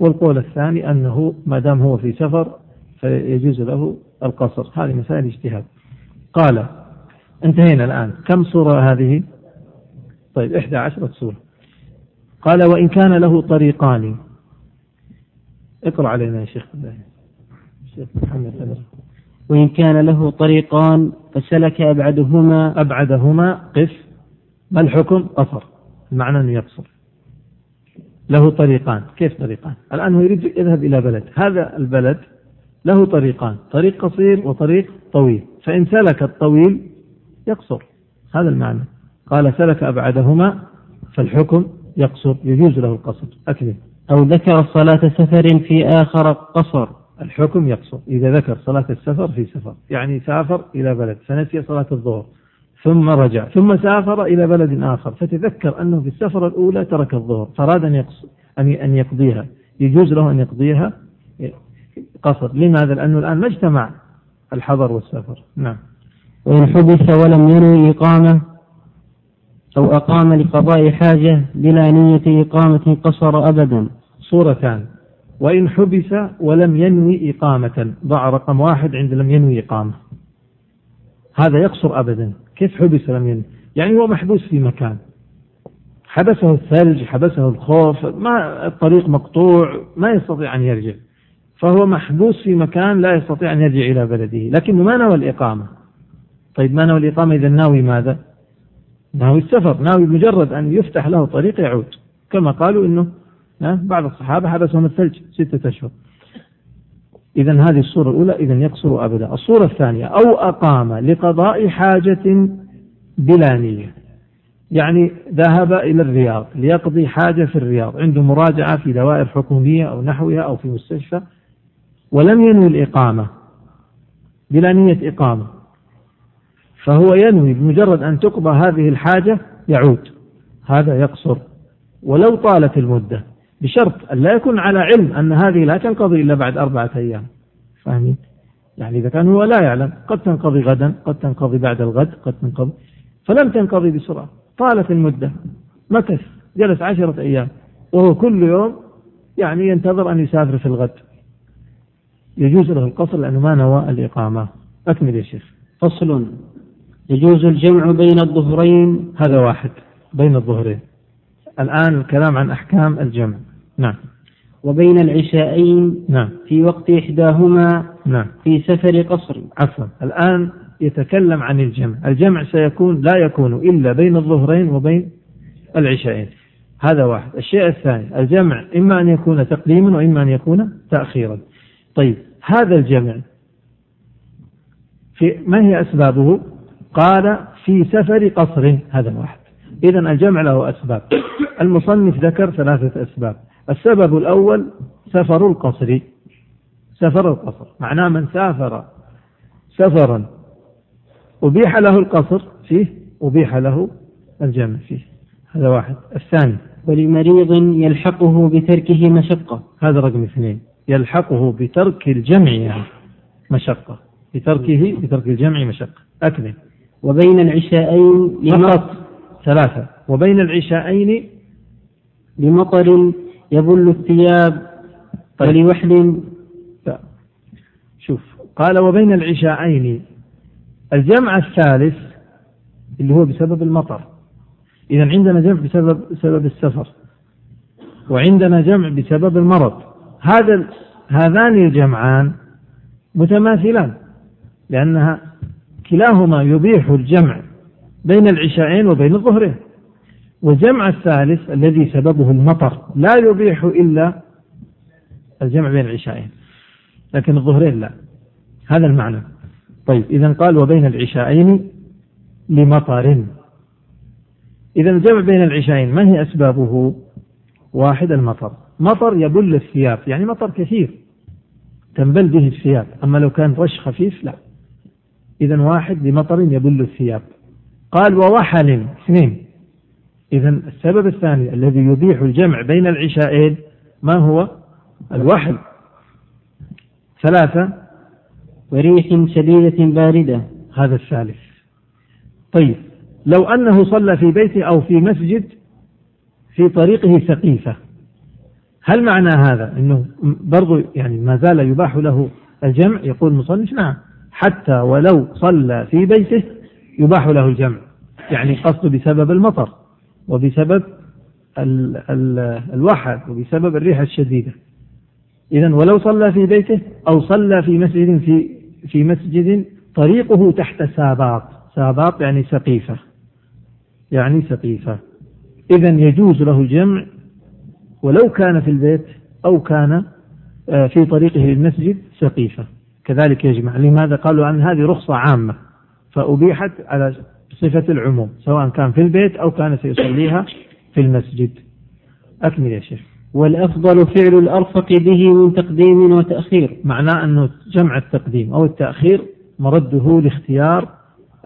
والقول الثاني أنه ما دام هو في سفر فيجوز له القصر. هذه مسائل اجتهاد. قال انتهينا الآن. كم صورة هذه؟ طيب إحدى عشرة سورة. قال وإن كان له طريقان. اقرأ علينا يا شيخ. الشيخ محمد وإن كان له طريقان فسلك أبعدهما. أبعدهما قف. ما الحكم؟ قصر. المعنى أنه يقصر. له طريقان. كيف طريقان؟ الآن هو يريد يذهب إلى بلد. هذا البلد له طريقان. طريق قصير وطريق طويل. فإن سلك الطويل يقصر. هذا المعنى. قال سلك أبعدهما فالحكم يقصر. يجوز له القصر. أكمل أو ذكر صلاة سفر في آخر قصر الحكم يقصر. إذا ذكر صلاة السفر في سفر يعني سافر إلى بلد فنسي صلاة الظهر ثم رجع ثم سافر إلى بلد آخر فتذكر أنه في السفرة الأولى ترك الظهر فأراد أن أن أن يقضيها يجوز له أن يقضيها قصر. لماذا؟ لأنه الآن ما اجتمع الحضر والسفر. نعم. وإن حبس ولم ينوي إقامة أو أقام لقضاء حاجة بلا نية إقامة قصر أبدا. صورتان. وإن حبس ولم ينوي إقامة. ضع رقم واحد عند لم ينوي إقامة. هذا يقصر أبدا. كيف حبس لم ينوي؟ يعني هو محبوس في مكان. حبسه الثلج حبسه الخوف ما الطريق مقطوع ما يستطيع أن يرجع. فهو محبوس في مكان لا يستطيع أن يرجع إلى بلده. لكنه ما نوى الإقامة؟ طيب ما نوى الإقامة إذا ناوي ماذا؟ ناوي السفر. ناوي مجرد أن يفتح له طريق يعود. كما قالوا أنه بعض الصحابة حبسهم الثلج ستة أشهر. إذا هذه الصورة الأولى إذا يقصر أبدا. الصورة الثانية أو أقام لقضاء حاجة بلا نية. يعني ذهب إلى الرياض ليقضي حاجة في الرياض عنده مراجعة في دوائر حكومية أو نحوها أو في مستشفى ولم ينوي الإقامة. بلا نية إقامة. فهو ينوي بمجرد أن تقضى هذه الحاجة يعود. هذا يقصر. ولو طالت المدة. بشرط أن لا يكون على علم أن هذه لا تنقضي إلا بعد أربعة أيام. فاهمين؟ يعني إذا كان هو لا يعلم قد تنقضي غدا قد تنقضي بعد الغد قد تنقضي فلم تنقضي بسرعة. طالت المدة. مكث جلس عشرة أيام. وهو كل يوم يعني ينتظر أن يسافر في الغد. يجوز له القصر لأنه ما نوى الإقامة. أكمل يا شيخ. فصل. يجوز الجمع بين الظهرين. هذا واحد. بين الظهرين. الآن الكلام عن أحكام الجمع. نعم. وبين العشاءين نعم. في وقت إحداهما نعم. في سفر قصر. عفوا. الآن يتكلم عن الجمع. الجمع سيكون لا يكون إلا بين الظهرين وبين العشاءين هذا واحد. الشيء الثاني الجمع إما أن يكون تقديما وإما أن يكون تأخيرا. طيب هذا الجمع في ما هي أسبابه؟ قال في سفر قصر هذا واحد. إذا الجمع له أسباب. المصنف ذكر ثلاثة أسباب. السبب الأول سفر القصر. سفر القصر. معناه من سافر سفرا أبيح له القصر فيه أبيح له الجمع فيه. هذا واحد. الثاني. ولمريض يلحقه بتركه مشقة. هذا رقم اثنين. يلحقه بترك الجمع يعني مشقة. بتركه بترك الجمع مشقة. أكمل وبين العشاءين فقط ثلاثة. وبين العشاءين لمطر يبل الثياب طيب. شوف قال وبين العشاءين الجمع الثالث اللي هو بسبب المطر إذا عندنا جمع بسبب سبب السفر وعندنا جمع بسبب المرض هذا هذان الجمعان متماثلان لأنها كلاهما يبيح الجمع بين العشاءين وبين الظهرين والجمع الثالث الذي سببه المطر لا يبيح إلا الجمع بين العشاءين لكن الظهرين لا. هذا المعنى. طيب إذا قال وبين العشاءين لمطر. إذا الجمع بين العشاءين ما هي أسبابه؟ واحد المطر. مطر يبل الثياب يعني مطر كثير تنبل به الثياب أما لو كان رش خفيف لا. إذا واحد لمطر يبل الثياب. قال ووحل اثنين. إذا السبب الثاني الذي يبيح الجمع بين العشاءين ما هو؟ الوحل ثلاثة. وريح شديدة باردة. هذا الثالث. طيب لو أنه صلى في بيته أو في مسجد في طريقه سقيفة هل معنى هذا أنه برضو يعني ما زال يباح له الجمع؟ يقول المصنف نعم. حتى ولو صلى في بيته يباح له الجمع. يعني قصده بسبب المطر. وبسبب ال ال الوحل وبسبب الريح الشديدة. إذا ولو صلى في بيته أو صلى في مسجد في في مسجد طريقه تحت ساباط. ساباط يعني سقيفة. يعني سقيفة. إذا يجوز له الجمع ولو كان في البيت أو كان آه، في طريقه للمسجد سقيفة. كذلك يجمع. لماذا؟ قالوا أن هذه رخصة عامة. فأبيحت على صفة العموم سواء كان في البيت أو كان سيصليها في المسجد. أكمل يا شيخ. والأفضل فعل الأرفق به من تقديم وتأخير. معناه أنه جمع التقديم أو التأخير مرده لاختيار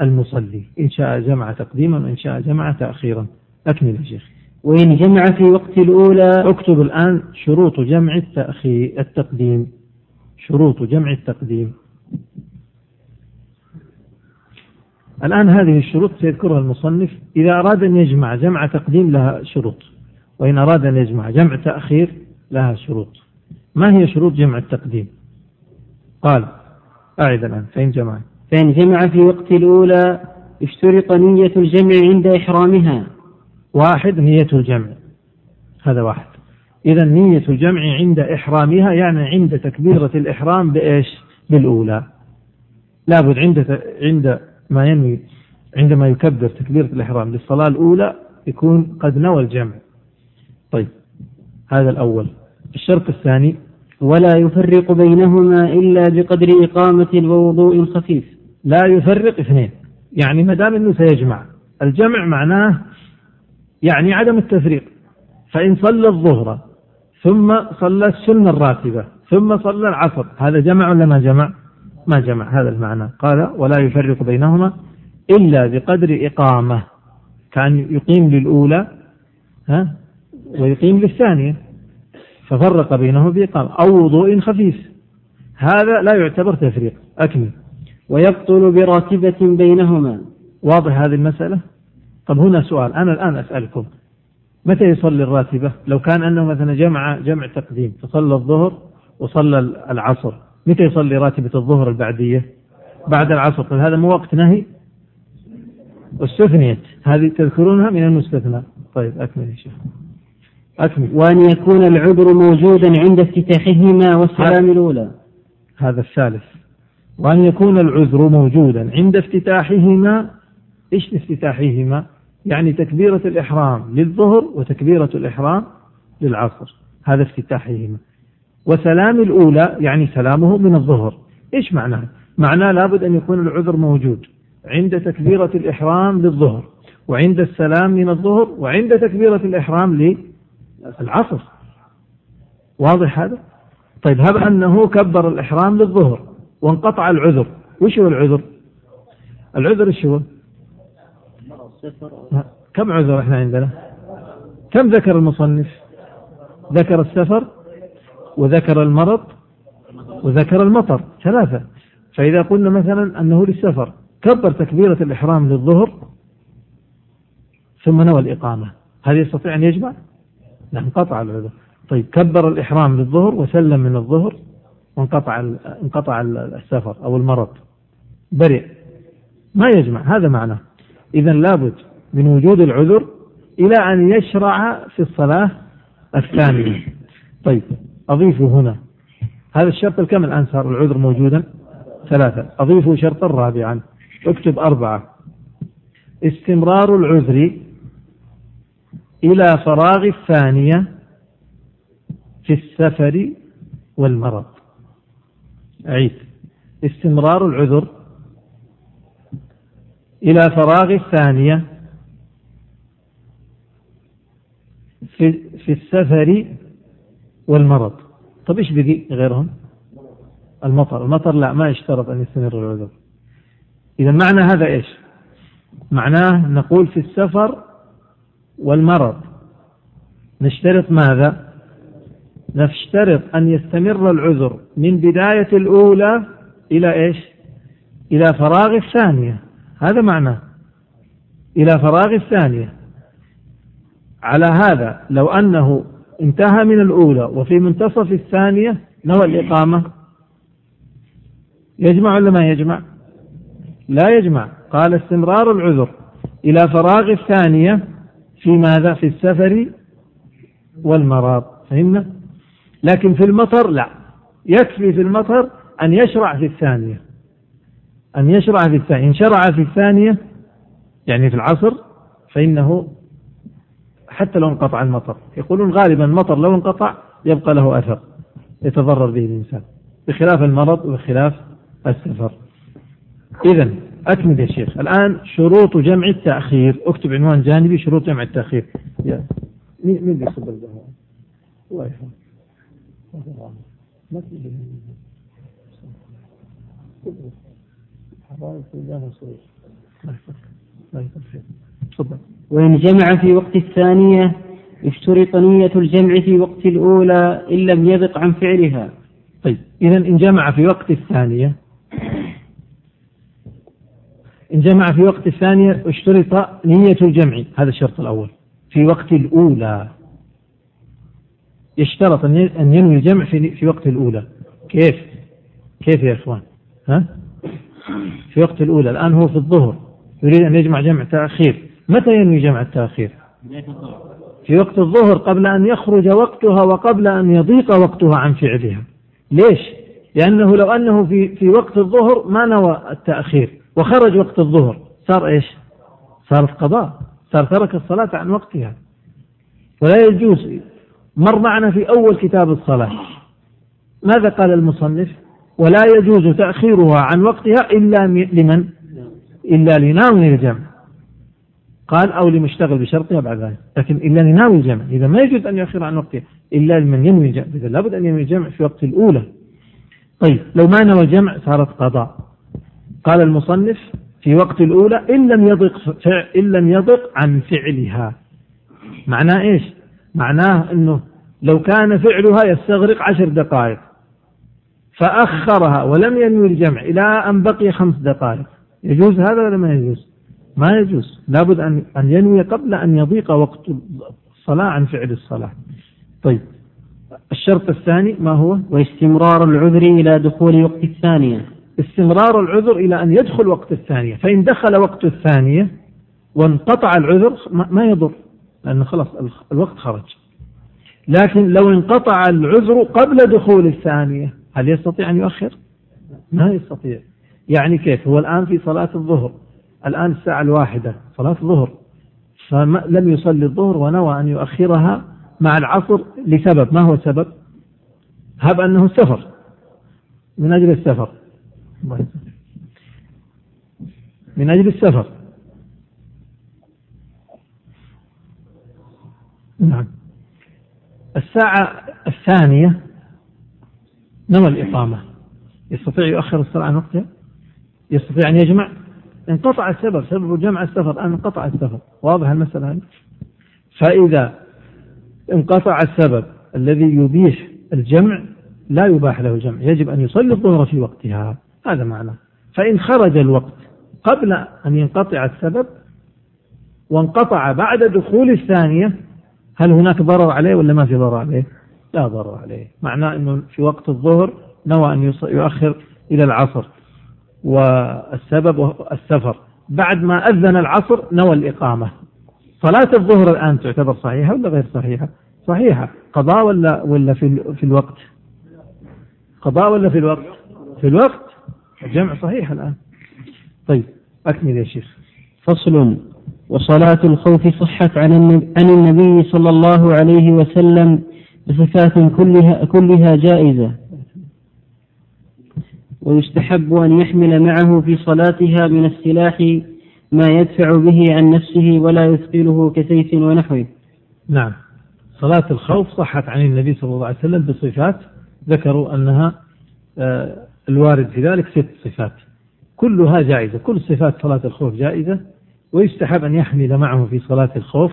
المصلي إن شاء جمع تقديما وإن شاء جمع تأخيرا. أكمل يا شيخ. وإن جمع في وقت الأولى. أكتب الآن شروط جمع التأخير التقديم. شروط جمع التقديم. الآن هذه الشروط سيذكرها المصنف. إذا أراد أن يجمع جمع تقديم لها شروط وإن أراد أن يجمع جمع تأخير لها شروط. ما هي شروط جمع التقديم؟ قال أعد الآن. فإن جمع فإن جمع في وقت الأولى اشترط نية الجمع عند إحرامها. واحد نية الجمع. هذا واحد. إذا نية الجمع عند إحرامها يعني عند تكبيرة الإحرام بإيش؟ بالأولى. لابد عند عند ما ينوي عندما يكبر تكبيرة الإحرام للصلاة الأولى يكون قد نوى الجمع. طيب هذا الأول. الشرط الثاني ولا يفرق بينهما إلا بقدر إقامة ووضوء خفيف لا يفرق اثنين. يعني ما دام أنه سيجمع الجمع معناه يعني عدم التفريق. فإن صلى الظهر ثم صلى السنة الراتبة ثم صلى العصر هذا جمع ولا ما جمع؟ ما جمع هذا المعنى. قال ولا يفرق بينهما إلا بقدر إقامة. كان يقيم للأولى ها ويقيم للثانية. ففرق بينهما بإقامة أو وضوء خفيف. هذا لا يعتبر تفريق أكمل. ويبطل براتبة بينهما. واضح هذه المسألة؟ طب هنا سؤال أنا الآن أسألكم متى يصلي الراتبة؟ لو كان أنه مثلا جمع جمع تقديم فصلى الظهر وصلى العصر متى يصلي راتبة الظهر البعدية؟ بعد العصر. طيب هذا مو وقت نهي؟ استثنيت. هذه تذكرونها من المستثنى. طيب أكمل يا شيخ. أكمل. وأن يكون العذر موجودا عند افتتاحهما والسلام الأولى. هذا الثالث. وأن يكون العذر موجودا عند افتتاحهما. إيش افتتاحهما؟ يعني تكبيرة الإحرام للظهر وتكبيرة الإحرام للعصر. هذا افتتاحهما. وسلام الأولى يعني سلامه من الظهر إيش معناه معناه لابد أن يكون العذر موجود عند تكبيرة الإحرام للظهر وعند السلام من الظهر وعند تكبيرة الإحرام للعصر واضح هذا؟ طيب هب أنه كبر الإحرام للظهر وانقطع العذر وش هو العذر؟ العذر إيش هو؟ كم عذر إحنا عندنا؟ كم ذكر المصنف؟ ذكر السفر وذكر المرض وذكر المطر ثلاثة. فإذا قلنا مثلا أنه للسفر كبر تكبيرة الإحرام للظهر ثم نوى الإقامة. هل يستطيع أن يجمع؟ لا انقطع العذر. طيب كبر الإحرام للظهر وسلم من الظهر وانقطع انقطع السفر أو المرض. برئ ما يجمع هذا معناه إذا لابد من وجود العذر إلى أن يشرع في الصلاة الثانية. طيب أضيف هنا. هذا الشرط الكم الآن صار العذر موجودا؟ ثلاثة. أضيف شرطا رابعا. اكتب أربعة. استمرار العذر إلى فراغ الثانية في السفر والمرض. أعيد استمرار العذر إلى فراغ الثانية في, في السفر والمرض. طيب إيش بقي غيرهم المطر. المطر لا ما يشترط أن يستمر العذر إذا معنى هذا إيش؟ معناه نقول في السفر والمرض. نشترط ماذا؟ نشترط أن يستمر العذر من بداية الأولى إلى إيش؟ إلى فراغ الثانية. هذا معناه إلى فراغ الثانية. على هذا لو أنه انتهى من الأولى وفي منتصف الثانية نوى الإقامة. يجمع ولا ما يجمع؟ لا يجمع. قال استمرار العذر. إلى فراغ الثانية في ماذا؟ في السفر والمرض فهمنا؟ لكن في المطر لا. يكفي في المطر أن يشرع في الثانية. أن يشرع في الثانية. إن شرع في الثانية يعني في العصر فإنه حتى لو انقطع المطر. يقولون غالبا المطر لو انقطع يبقى له أثر يتضرر به الإنسان بخلاف المرض وبخلاف السفر. إذا أكمل يا شيخ. الآن شروط جمع التأخير. اكتب عنوان جانبي شروط جمع التأخير. يا. مين مين بيصب القهوة؟ الله يحفظك. ما وإن جمع في وقت الثانية اشترط نية الجمع في وقت الأولى إن لم يبق عن فعلها. طيب إذا إن جمع في وقت الثانية إن جمع في وقت الثانية اشترط نية الجمع هذا الشرط الأول في وقت الأولى. يشترط أن ينوي الجمع في, وقت الأولى. كيف؟ كيف يا إخوان؟ ها؟ في وقت الأولى الآن هو في الظهر يريد أن يجمع جمع تأخير. متى ينوي جمع التأخير؟ في وقت الظهر قبل أن يخرج وقتها وقبل أن يضيق وقتها عن فعلها. ليش؟ لأنه لو أنه في, في وقت الظهر ما نوى التأخير وخرج وقت الظهر. صار إيش؟ صارت قضاء صار ترك الصلاة عن وقتها. ولا يجوز. مر معنا في أول كتاب الصلاة. ماذا قال المصنف؟ ولا يجوز تأخيرها عن وقتها إلا لمن؟ إلا لناوي الجمع. قال أو لمشتغل بشرطها بعد ذلك لكن إلا لناوي الجمع. إذا ما يجوز أن يؤخر عن وقتها إلا لمن ينوي الجمع. إذا لابد أن ينوي الجمع في وقت الأولى. طيب لو ما نوى الجمع صارت قضاء. قال المصنف في وقت الأولى إن لم يضق إن لم يضق عن فعلها. معناه إيش؟ معناه أنه لو كان فعلها يستغرق عشر دقائق. فأخرها ولم ينوي الجمع إلى أن بقي خمس دقائق. يجوز هذا ولا ما يجوز؟ ما يجوز. لابد أن أن ينوي قبل أن يضيق وقت الصلاة عن فعل الصلاة. طيب. الشرط الثاني ما هو؟ واستمرار العذر إلى دخول وقت الثانية. استمرار العذر إلى أن يدخل وقت الثانية. فإن دخل وقت الثانية وانقطع العذر ما يضر لأنه خلاص الوقت خرج. لكن لو انقطع العذر قبل دخول الثانية هل يستطيع أن يؤخر؟ ما يستطيع. يعني كيف؟ هو الآن في صلاة الظهر. الآن الساعة الواحدة صلاة الظهر. فلم يصلي الظهر ونوى أن يؤخرها مع العصر لسبب. ما هو السبب هب أنه السفر من أجل السفر. من أجل السفر. نعم. الساعة الثانية نوى الإقامة. يستطيع يؤخر الصلاة عن وقتها؟ يستطيع أن يجمع؟ انقطع السبب سبب جمع السفر انقطع السفر. واضح المسألة هذه؟ فإذا انقطع السبب الذي يبيح الجمع لا يباح له الجمع يجب أن يصلي الظهر في وقتها. هذا معنى. فإن خرج الوقت قبل أن ينقطع السبب وانقطع بعد دخول الثانية هل هناك ضرر عليه ولا ما في ضرر عليه؟ لا ضرر عليه. معناه أنه في وقت الظهر نوى أن يؤخر إلى العصر. والسبب السفر. بعد ما أذن العصر نوى الإقامة. صلاة الظهر الآن تعتبر صحيحة ولا غير صحيحة؟ صحيحة. قضاء ولا ولا في في الوقت؟ قضاء ولا في الوقت؟ في الوقت. الجمع صحيح الآن. طيب أكمل يا شيخ. فصل. وصلاة الخوف صحت عن عن النبي صلى الله عليه وسلم بصفات كلها كلها جائزة. ويستحب أن يحمل معه في صلاتها من السلاح ما يدفع به عن نفسه ولا يثقله كسيف ونحوه. نعم. صلاة الخوف صحت عن النبي صلى الله عليه وسلم بصفات ذكروا أنها آه، الوارد في ذلك ست صفات. كلها جائزة كل صفات صلاة الخوف جائزة ويستحب أن يحمل معه في صلاة الخوف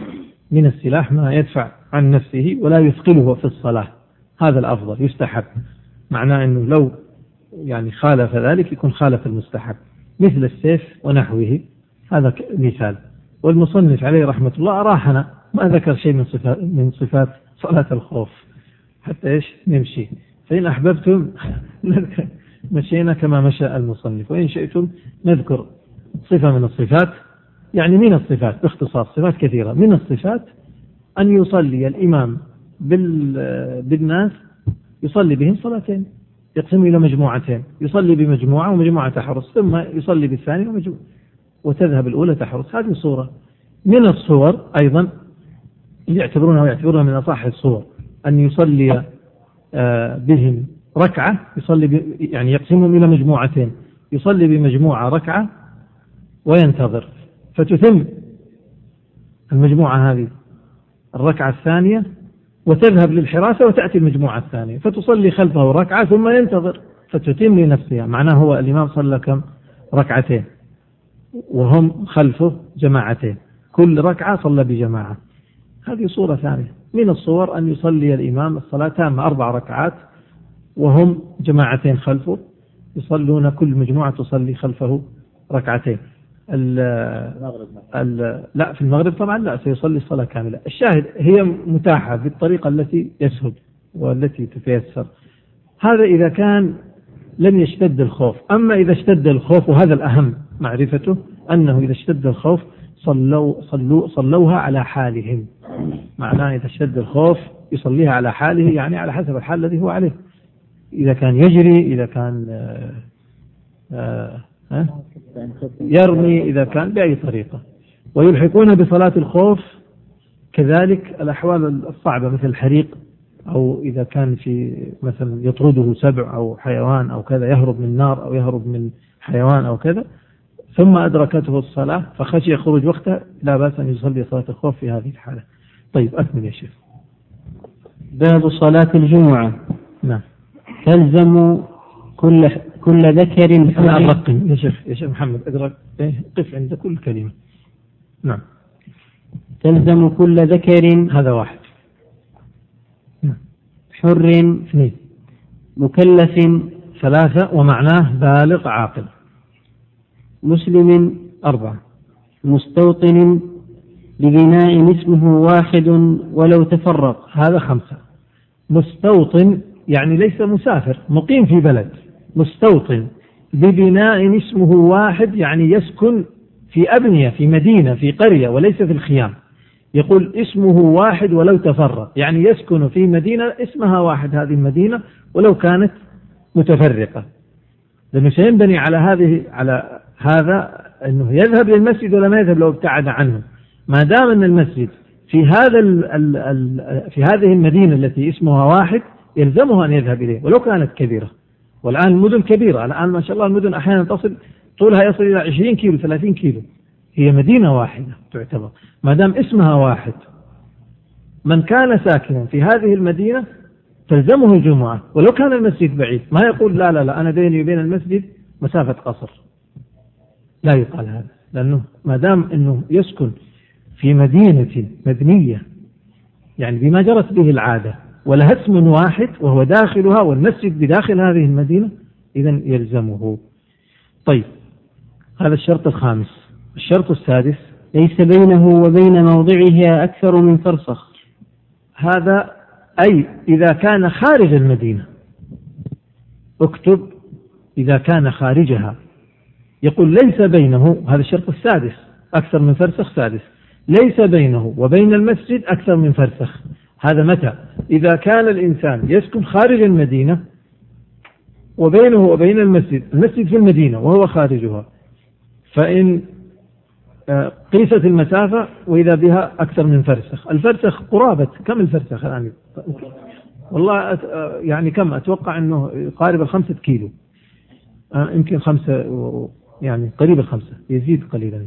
من السلاح ما يدفع عن نفسه ولا يثقله في الصلاة. هذا الأفضل يستحب. معناه أنه لو يعني خالف ذلك يكون خالف المستحب مثل السيف ونحوه. هذا مثال. والمصنف عليه رحمة الله أراحنا ما ذكر شيء من صفات من صفات صلاة الخوف. حتى إيش؟ نمشي. فإن أحببتم مشينا كما مشى المصنف. وإن شئتم نذكر صفة من الصفات. يعني من الصفات باختصار صفات كثيرة. من الصفات أن يصلي الإمام بالناس يصلي بهم صلاتين. يقسم إلى مجموعتين يصلي بمجموعة ومجموعة تحرس ثم يصلي بالثانية ومجموعة وتذهب الأولى تحرس. هذه صورة من الصور أيضا يعتبرونها ويعتبرونها من أصح الصور أن يصلي آه، بهم ركعة يصلي يعني يقسمهم إلى مجموعتين يصلي بمجموعة ركعة وينتظر. فتتم المجموعة هذه. الركعة الثانية وتذهب للحراسة وتأتي المجموعة الثانية فتصلي خلفه ركعة ثم ينتظر فتتم لنفسها. معناه هو الإمام صلى كم؟ ركعتين وهم خلفه جماعتين. كل ركعة صلى بجماعة. هذه صورة ثانية. من الصور أن يصلي الإمام الصلاة تامة أربع ركعات وهم جماعتين خلفه يصلون كل مجموعة تصلي خلفه ركعتين. ال ال لا في المغرب طبعا لا سيصلي الصلاة كاملة. الشاهد هي متاحة بالطريقة التي يسهل والتي تتيسر. هذا إذا كان لم يشتد الخوف. أما إذا اشتد الخوف وهذا الأهم معرفته أنه إذا اشتد الخوف صلوا صلوا صلوها على حالهم. معناه إذا اشتد الخوف يصليها على حاله يعني على حسب الحال الذي هو عليه. إذا كان يجري إذا كان آآ آآ يرمي إذا كان بأي طريقة. ويلحقون بصلاة الخوف كذلك الأحوال الصعبة مثل الحريق أو إذا كان في مثلا يطرده سبع أو حيوان أو كذا يهرب من نار أو يهرب من حيوان أو كذا. ثم أدركته الصلاة فخشي خروج وقته لا بأس أن يصلي صلاة الخوف في هذه الحالة. طيب أكمل يا شيخ. باب صلاة الجمعة. نعم. تلزم كل كل ذكر الرقم يا شيخ يا شيخ محمد أدرك إيه قف عند كل كلمة. نعم. تلزم كل ذكر هذا واحد. نعم. حر اثنين. مكلف ثلاثة ومعناه بالغ عاقل. مسلم أربعة. مستوطن لبناء اسمه واحد ولو تفرق. هذا خمسة. مستوطن يعني ليس مسافر مقيم في بلد. مستوطن ببناء اسمه واحد يعني يسكن في أبنية في مدينة في قرية وليس في الخيام. يقول اسمه واحد ولو تفرق يعني يسكن في مدينة اسمها واحد هذه المدينة ولو كانت متفرقة. لأنه سينبني على هذه على هذا أنه يذهب للمسجد ولا ما يذهب لو ابتعد عنه. ما دام أن المسجد في هذا ال ال ال في هذه المدينة التي اسمها واحد يلزمه أن يذهب إليه ولو كانت كبيرة. والآن المدن كبيرة. الآن ما شاء الله المدن أحيانا تصل طولها يصل إلى 20 كيلو 30 كيلو. هي مدينة واحدة تعتبر. ما دام اسمها واحد من كان ساكنا في هذه المدينة تلزمه الجمعة. ولو كان المسجد بعيد ما يقول لا لا لا أنا بيني وبين المسجد مسافة قصر. لا يقال هذا لأنه ما دام أنه يسكن في مدينة مبنية يعني بما جرت به العادة ولها اسم واحد وهو داخلها والمسجد بداخل هذه المدينة إذا يلزمه. طيب هذا الشرط الخامس. الشرط السادس. ليس بينه وبين موضعها أكثر من فرسخ. هذا أي إذا كان خارج المدينة. اكتب إذا كان خارجها. يقول ليس بينه هذا الشرط السادس أكثر من فرسخ سادس. ليس بينه وبين المسجد أكثر من فرسخ. هذا متى؟ إذا كان الإنسان يسكن خارج المدينة وبينه وبين المسجد المسجد في المدينة وهو خارجها فإن آه، قيست المسافة وإذا بها أكثر من فرسخ. الفرسخ قرابة. كم الفرسخ الآن والله آه، يعني كم؟ أتوقع أنه يقارب الخمسة كيلو. آه، يمكن خمسة يعني قريب الخمسة يزيد قليلا.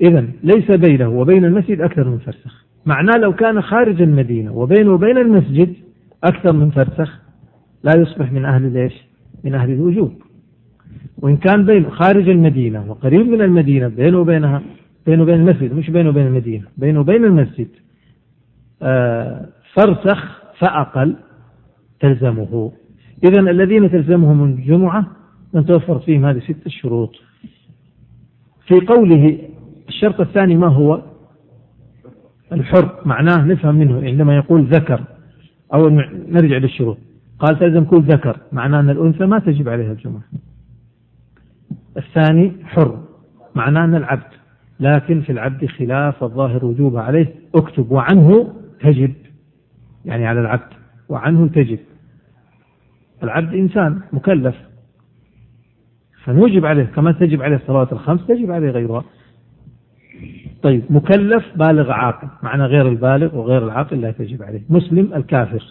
إذا ليس بينه وبين المسجد أكثر من فرسخ. معناه لو كان خارج المدينة وبينه وبين المسجد أكثر من فرسخ لا يصبح من أهل ليش من أهل الوجوب. وإن كان بين خارج المدينة وقريب من المدينة بينه وبينها بينه وبين المسجد مش بينه وبين المدينة بينه وبين المسجد آه فرسخ فأقل تلزمه. إذا الذين تلزمهم الجمعة من توفر فيهم هذه ست شروط. في قوله الشرط الثاني ما هو؟ الحر معناه نفهم منه عندما يقول ذكر أو نرجع للشروط. قال تلزم كل ذكر معناه أن الأنثى ما تجب عليها الجمعة الثاني حر معناه أن العبد لكن في العبد خلاف الظاهر وجوبه عليه اكتب وعنه تجب يعني على العبد وعنه تجب. العبد إنسان مكلف فنوجب عليه كما تجب عليه الصلوات الخمس تجب عليه غيرها. طيب مكلف بالغ عاقل معنى غير البالغ وغير العاقل لا تجب عليه. مسلم الكافر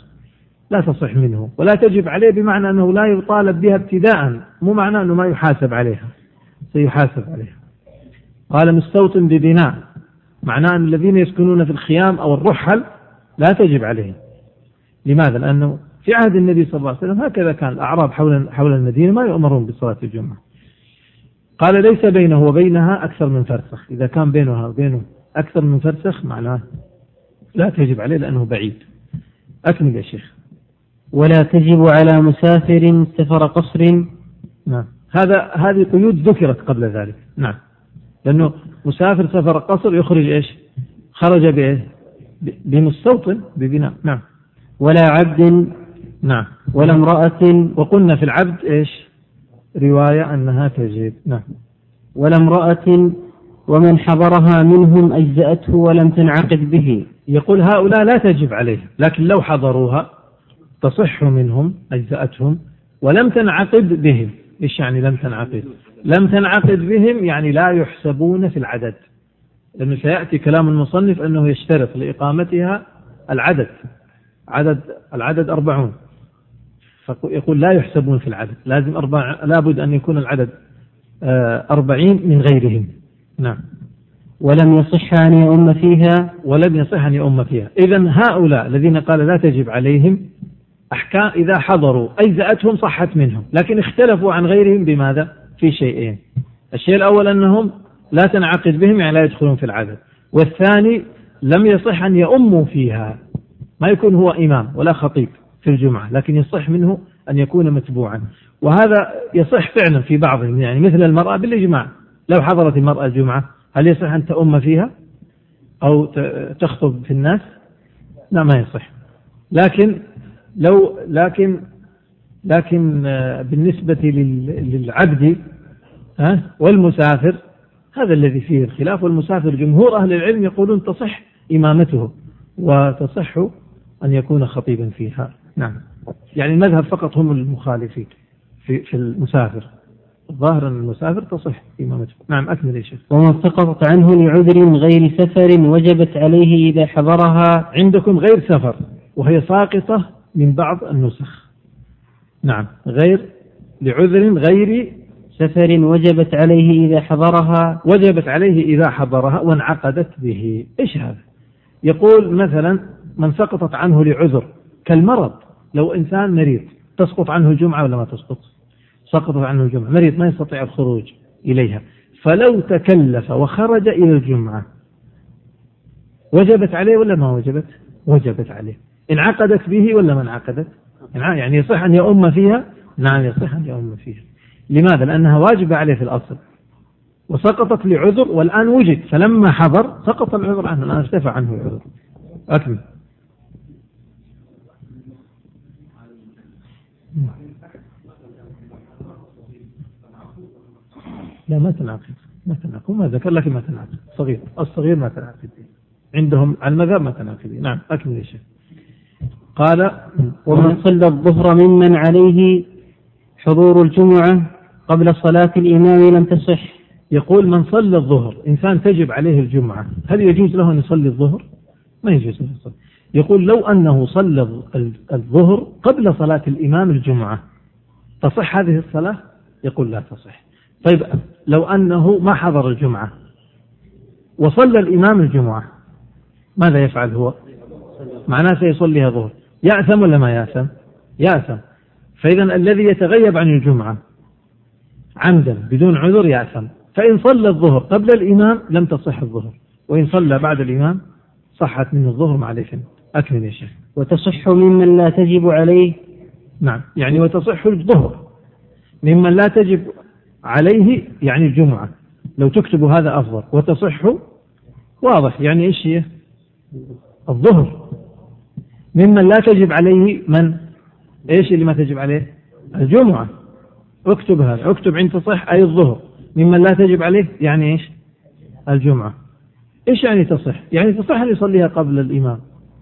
لا تصح منه ولا تجب عليه بمعنى أنه لا يطالب بها ابتداء مو معنى أنه ما يحاسب عليها سيحاسب عليها. قال مستوطن ببناء معناه أن الذين يسكنون في الخيام أو الرحل لا تجب عليهم. لماذا؟ لأنه في عهد النبي صلى الله عليه وسلم هكذا كان الأعراب حول حول المدينة ما يؤمرون بصلاة الجمعة. قال ليس بينه وبينها أكثر من فرسخ. إذا كان بينها وبينه أكثر من فرسخ معناه لا تجب عليه لأنه بعيد. أكمل يا شيخ. ولا تجب على مسافر سفر قصر. نعم. هذا هذه قيود ذكرت قبل ذلك. نعم. لأنه مسافر سفر قصر يخرج إيش؟ خرج بإيه بمستوطن ببناء. نعم. ولا عبد. نعم. ولا امرأة. وقلنا في العبد إيش؟ رواية أنها تجب نعم. ولا امرأة ومن حضرها منهم أجزأته ولم تنعقد به. يقول هؤلاء لا تجب عليهم لكن لو حضروها تصح منهم أجزأتهم ولم تنعقد بهم. إيش يعني لم تنعقد؟ لم تنعقد بهم يعني لا يحسبون في العدد. لأنه سيأتي كلام المصنف أنه يشترط لإقامتها العدد. عدد العدد أربعون. فيقول لا يحسبون في العدد لازم أربع لابد أن يكون العدد آه، أربعين من غيرهم. نعم. ولم يصح أن يؤم فيها؟ ولم يصح أن يؤم فيها. إذا هؤلاء الذين قال لا تجب عليهم أحكام إذا حضروا أجزأتهم صحت منهم لكن اختلفوا عن غيرهم بماذا؟ في شيئين. الشيء الأول أنهم لا تنعقد بهم يعني لا يدخلون في العدد. والثاني لم يصح أن يؤموا فيها. ما يكون هو إمام ولا خطيب. في الجمعة لكن يصح منه أن يكون متبوعا. وهذا يصح فعلا في بعضهم يعني مثل المرأة بالإجماع. لو حضرت المرأة الجمعة هل يصح أن تؤم فيها؟ أو تخطب في الناس؟ لا ما يصح. لكن لو لكن لكن آه، بالنسبة للعبد والمسافر هذا الذي فيه الخلاف. والمسافر جمهور أهل العلم يقولون تصح إمامته وتصح أن يكون خطيبا فيها. نعم. يعني المذهب فقط هم المخالفين في, في المسافر. الظاهر أن المسافر تصح إمامته نعم أكمل يا شيخ. ومن سقطت عنه لعذر غير سفر وجبت عليه إذا حضرها. عندكم غير سفر وهي ساقطة من بعض النسخ. نعم. غير لعذر غير سفر وجبت عليه إذا حضرها. وجبت عليه إذا حضرها وانعقدت به. إيش هذا؟ يقول مثلا من سقطت عنه لعذر كالمرض. لو إنسان مريض تسقط عنه الجمعة ولا ما تسقط؟ سقطت عنه الجمعة مريض ما يستطيع الخروج إليها. فلو تكلف وخرج إلى الجمعة وجبت عليه ولا ما وجبت؟ وجبت عليه. انعقدت به ولا ما انعقدت؟ يعني يصح أن يؤم فيها؟ نعم يصح أن يؤم فيها. لماذا؟ لأنها واجبة عليه في الأصل. وسقطت لعذر والآن وجد فلما حضر سقط العذر عنه الآن ارتفع عنه العذر. أكمل. لا ما تنعقد ما تنعقد. ما ذكر لكن ما تنعقد. صغير الصغير ما تنعقد عندهم المذهب ما تنعقد نعم أكمل يا شيخ قال ومن صلى الظهر ممن عليه حضور الجمعة قبل صلاة الإمام لم تصح. يقول من صلى الظهر إنسان تجب عليه الجمعة هل يجوز له أن يصلي الظهر؟ ما يجوز له يصلي. يقول لو أنه صلى الظهر قبل صلاة الإمام الجمعة تصح هذه الصلاة؟ يقول لا تصح. طيب لو أنه ما حضر الجمعة وصلى الإمام الجمعة ماذا يفعل هو؟ معناه سيصليها ظهر. يأثم ولا ما يأثم؟ يأثم. فإذا الذي يتغيب عن الجمعة عمدا بدون عذر يأثم. فإن صلى الظهر قبل الإمام لم تصح الظهر وإن صلى بعد الإمام صحت من الظهر مع الإثم أكمل يا شيخ. وتصح ممن لا تجب عليه؟ نعم. يعني وتصح الظهر. ممن لا تجب عليه يعني الجمعة. لو تكتب هذا أفضل. وتصح واضح. يعني إيش هي؟ الظهر. ممن لا تجب عليه من؟ إيش اللي ما تجب عليه؟ الجمعة. اكتب هذا. اكتب عند تصح أي الظهر. ممن لا تجب عليه يعني إيش؟ الجمعة. إيش يعني تصح؟ يعني تصح أن يصليها قبل الإمام.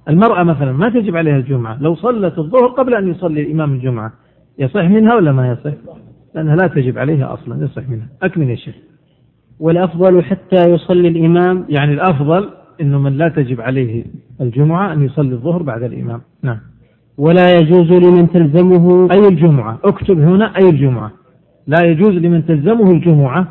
المرأة مثلا ما تجب عليها الجمعة لو صلت الظهر قبل أن يصلي الإمام الجمعة يصح منها ولا ما يصح؟ لأنها لا تجب عليها أصلا يصح منها. أكمل يا شيخ. والأفضل حتى يصلي الإمام؟ يعني الأفضل أنه من لا تجب عليه الجمعة أن يصلي الظهر بعد الإمام. نعم. ولا يجوز لمن تلزمه أي الجمعة؟ اكتب هنا أي الجمعة. لا يجوز لمن تلزمه الجمعة.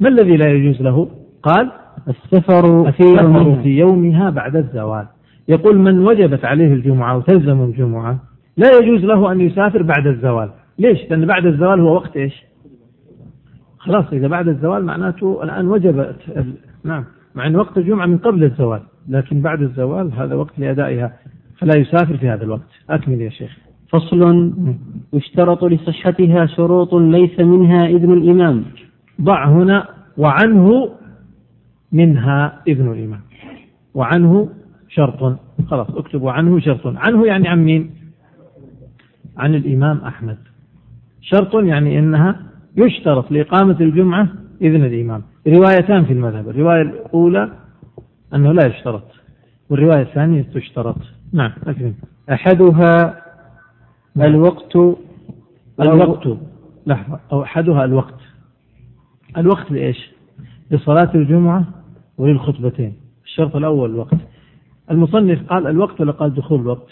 ما الذي لا يجوز له؟ قال السفر في يومها, في يومها بعد الزوال. يقول من وجبت عليه الجمعة وتلزم الجمعة لا يجوز له أن يسافر بعد الزوال. ليش؟ لأن بعد الزوال هو وقت إيش؟ خلاص إذا بعد الزوال معناته الآن وجبت نعم مع أن وقت الجمعة من قبل الزوال لكن بعد الزوال هذا وقت لأدائها فلا يسافر في هذا الوقت. أكمل يا شيخ. فصل. يشترط لصحتها شروط ليس منها إذن الإمام. ضع هنا وعنه منها إذن الإمام. وعنه شرط. خلاص اكتب وعنه شرط. عنه يعني عن مين؟ عن الإمام أحمد. شرط يعني أنها يشترط لإقامة الجمعة إذن الإمام. روايتان في المذهب. الرواية الأولى أنه لا يشترط والرواية الثانية تشترط. نعم أكمل أحدها الوقت. الوقت. لحظة. أو أحدها الوقت. الوقت لإيش؟ لصلاة الجمعة وللخطبتين. الشرط الأول الوقت. المصنف قال الوقت ولا قال دخول الوقت؟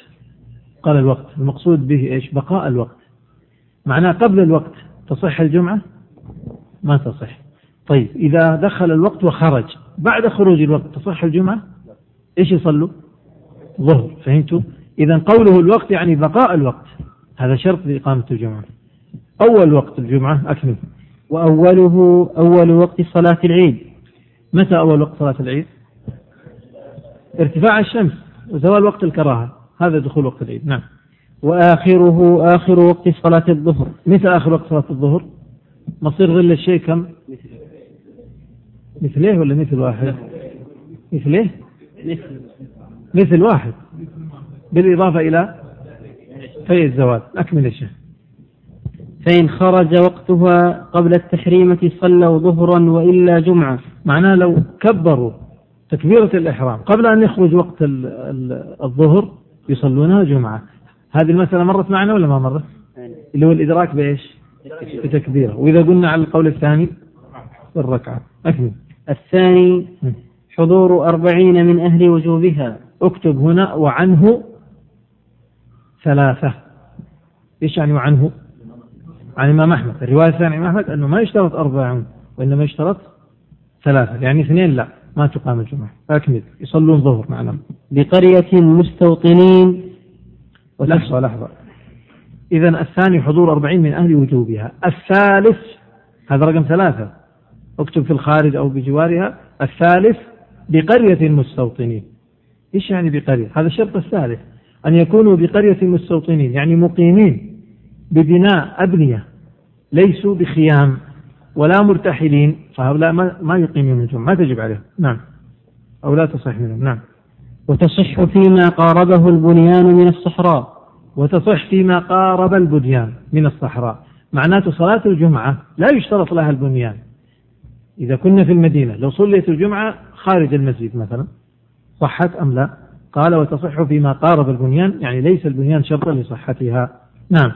قال الوقت. المقصود به إيش؟ بقاء الوقت. معناه قبل الوقت تصح الجمعة؟ ما تصح. طيب إذا دخل الوقت وخرج بعد خروج الوقت تصح الجمعة؟ إيش يصلوا؟ ظهر. فهمتوا؟ إذا قوله الوقت يعني بقاء الوقت. هذا شرط لإقامة الجمعة. أول وقت الجمعة أكمل. وأوله أول وقت صلاة العيد. متى أول وقت صلاة العيد؟ ارتفاع الشمس وزوال وقت الكراهة. هذا دخول وقت العيد. نعم. وآخره آخر وقت صلاة الظهر. متى آخر وقت صلاة الظهر؟ مصير ظل الشيء كم؟ مثليه ولا مثل واحد؟ مثليه مثل واحد. بالإضافة إلى في الزواج أكمل الشيخ فإن خرج وقتها قبل التحريمة صلوا ظهرا وإلا جمعة. معناه لو كبروا تكبيرة الإحرام. قبل أن يخرج وقت الظهر يصلونها جمعة. هذه المسألة مرت معنا ولا ما مرت؟ اللي هو الإدراك بإيش؟ بتكبيرة وإذا قلنا على القول الثاني؟ بالركعة. أكمل. الثاني حضور أربعين من أهل وجوبها. اكتب هنا وعنه ثلاثة. إيش يعني وعنه؟ عن الإمام أحمد. الرواية الثانية عن الإمام أحمد أنه ما يشترط أربعون وإنما يشترط ثلاثة. يعني اثنين لا. ما تقام الجمعة. أكمل يصلون ظهر معنا. بقرية مستوطنين. لحظة لحظة. إذا الثاني حضور أربعين من أهل وجوبها. الثالث هذا رقم ثلاثة. اكتب في الخارج أو بجوارها. الثالث بقرية المستوطنين إيش يعني بقرية؟ هذا الشرط الثالث. أن يكونوا بقرية المستوطنين يعني مقيمين ببناء أبنية ليسوا بخيام. ولا مرتحلين فهؤلاء ما, ما يقيمون الجمعة ما تجب عليهم. نعم. أو لا تصح منهم. نعم. وتصح فيما قاربه البنيان من الصحراء. وتصح فيما قارب البنيان من الصحراء. معناته صلاة الجمعة لا يشترط لها البنيان. إذا كنا في المدينة لو صليت الجمعة خارج المسجد مثلا صحت أم لا؟ قال وتصح فيما قارب البنيان يعني ليس البنيان شرطا لصحتها. نعم.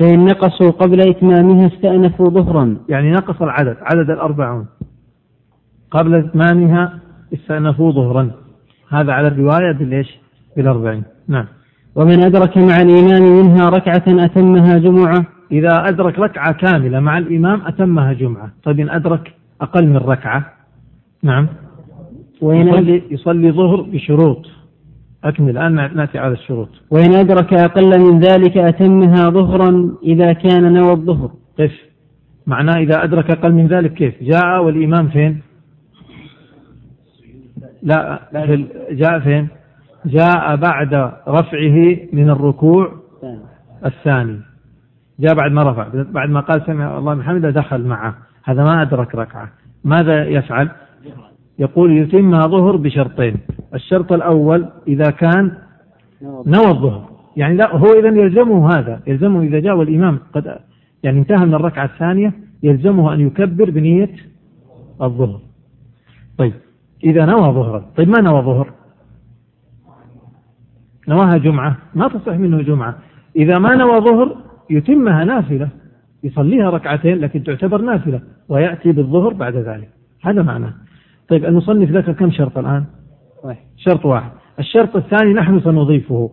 فإن نقصوا قبل إتمامها استأنفوا ظهرا. يعني نقص العدد عدد الأربعون. قبل إتمامها استأنفوا ظهرا. هذا على الرواية بالإيش بالأربعين. نعم. ومن أدرك مع الإمام منها ركعة أتمها جمعة. إذا أدرك ركعة كاملة مع الإمام أتمها جمعة. طيب إن أدرك أقل من ركعة. نعم. وإن يصلي, يصلي ظهر بشروط. أكمل. الآن نأتي على الشروط. وإن أدرك أقل من ذلك أتمها ظهرا إذا كان نوى الظهر. قف معناه إذا أدرك أقل من ذلك كيف؟ جاء والإمام فين؟ لا جاء فين؟ جاء بعد رفعه من الركوع الثاني. جاء بعد ما رفع. بعد ما قال سمع الله من حمده دخل معه. هذا ما أدرك ركعة. ماذا يفعل؟ يقول يتمها ظهر بشرطين. الشرط الأول إذا كان نوى الظهر. يعني لا هو إذا يلزمه هذا. يلزمه إذا جاء والإمام قد يعني انتهى من الركعة الثانية يلزمه أن يكبر بنية الظهر. طيب إذا نوى ظهرا. طيب ما نوى ظهر؟ نواها جمعة. ما تصح منه جمعة. إذا ما نوى ظهر يتمها نافلة. يصليها ركعتين لكن تعتبر نافلة ويأتي بالظهر بعد ذلك. هذا معناه. طيب المصنف ذكر كم شرط الآن. شرط واحد. الشرط الثاني نحن سنضيفه.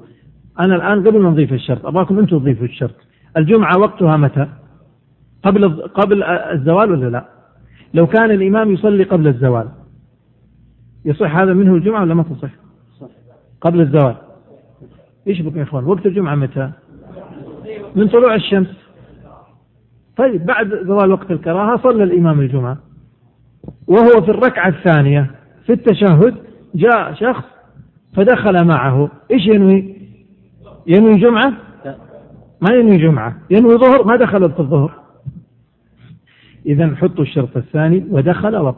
أنا الآن قبل ما نضيف الشرط أباكم أنتم تضيفوا الشرط. الجمعة وقتها متى؟ قبل قبل الزوال ولا لا؟ لو كان الإمام يصلي قبل الزوال. يصح هذا منه الجمعة ولا ما تصح؟ صح. قبل الزوال. إيش بكم يا إخوان؟ وقت الجمعة متى؟ من طلوع الشمس. طيب بعد زوال وقت الكراهة صلى الإمام الجمعة. وهو في الركعة الثانية في التشهد جاء شخص فدخل معه إيش ينوي؟ ينوي جمعة؟ ما ينوي جمعة، ينوي ظهر ما دخل في الظهر. إذا حطوا الشرط الثاني ودخل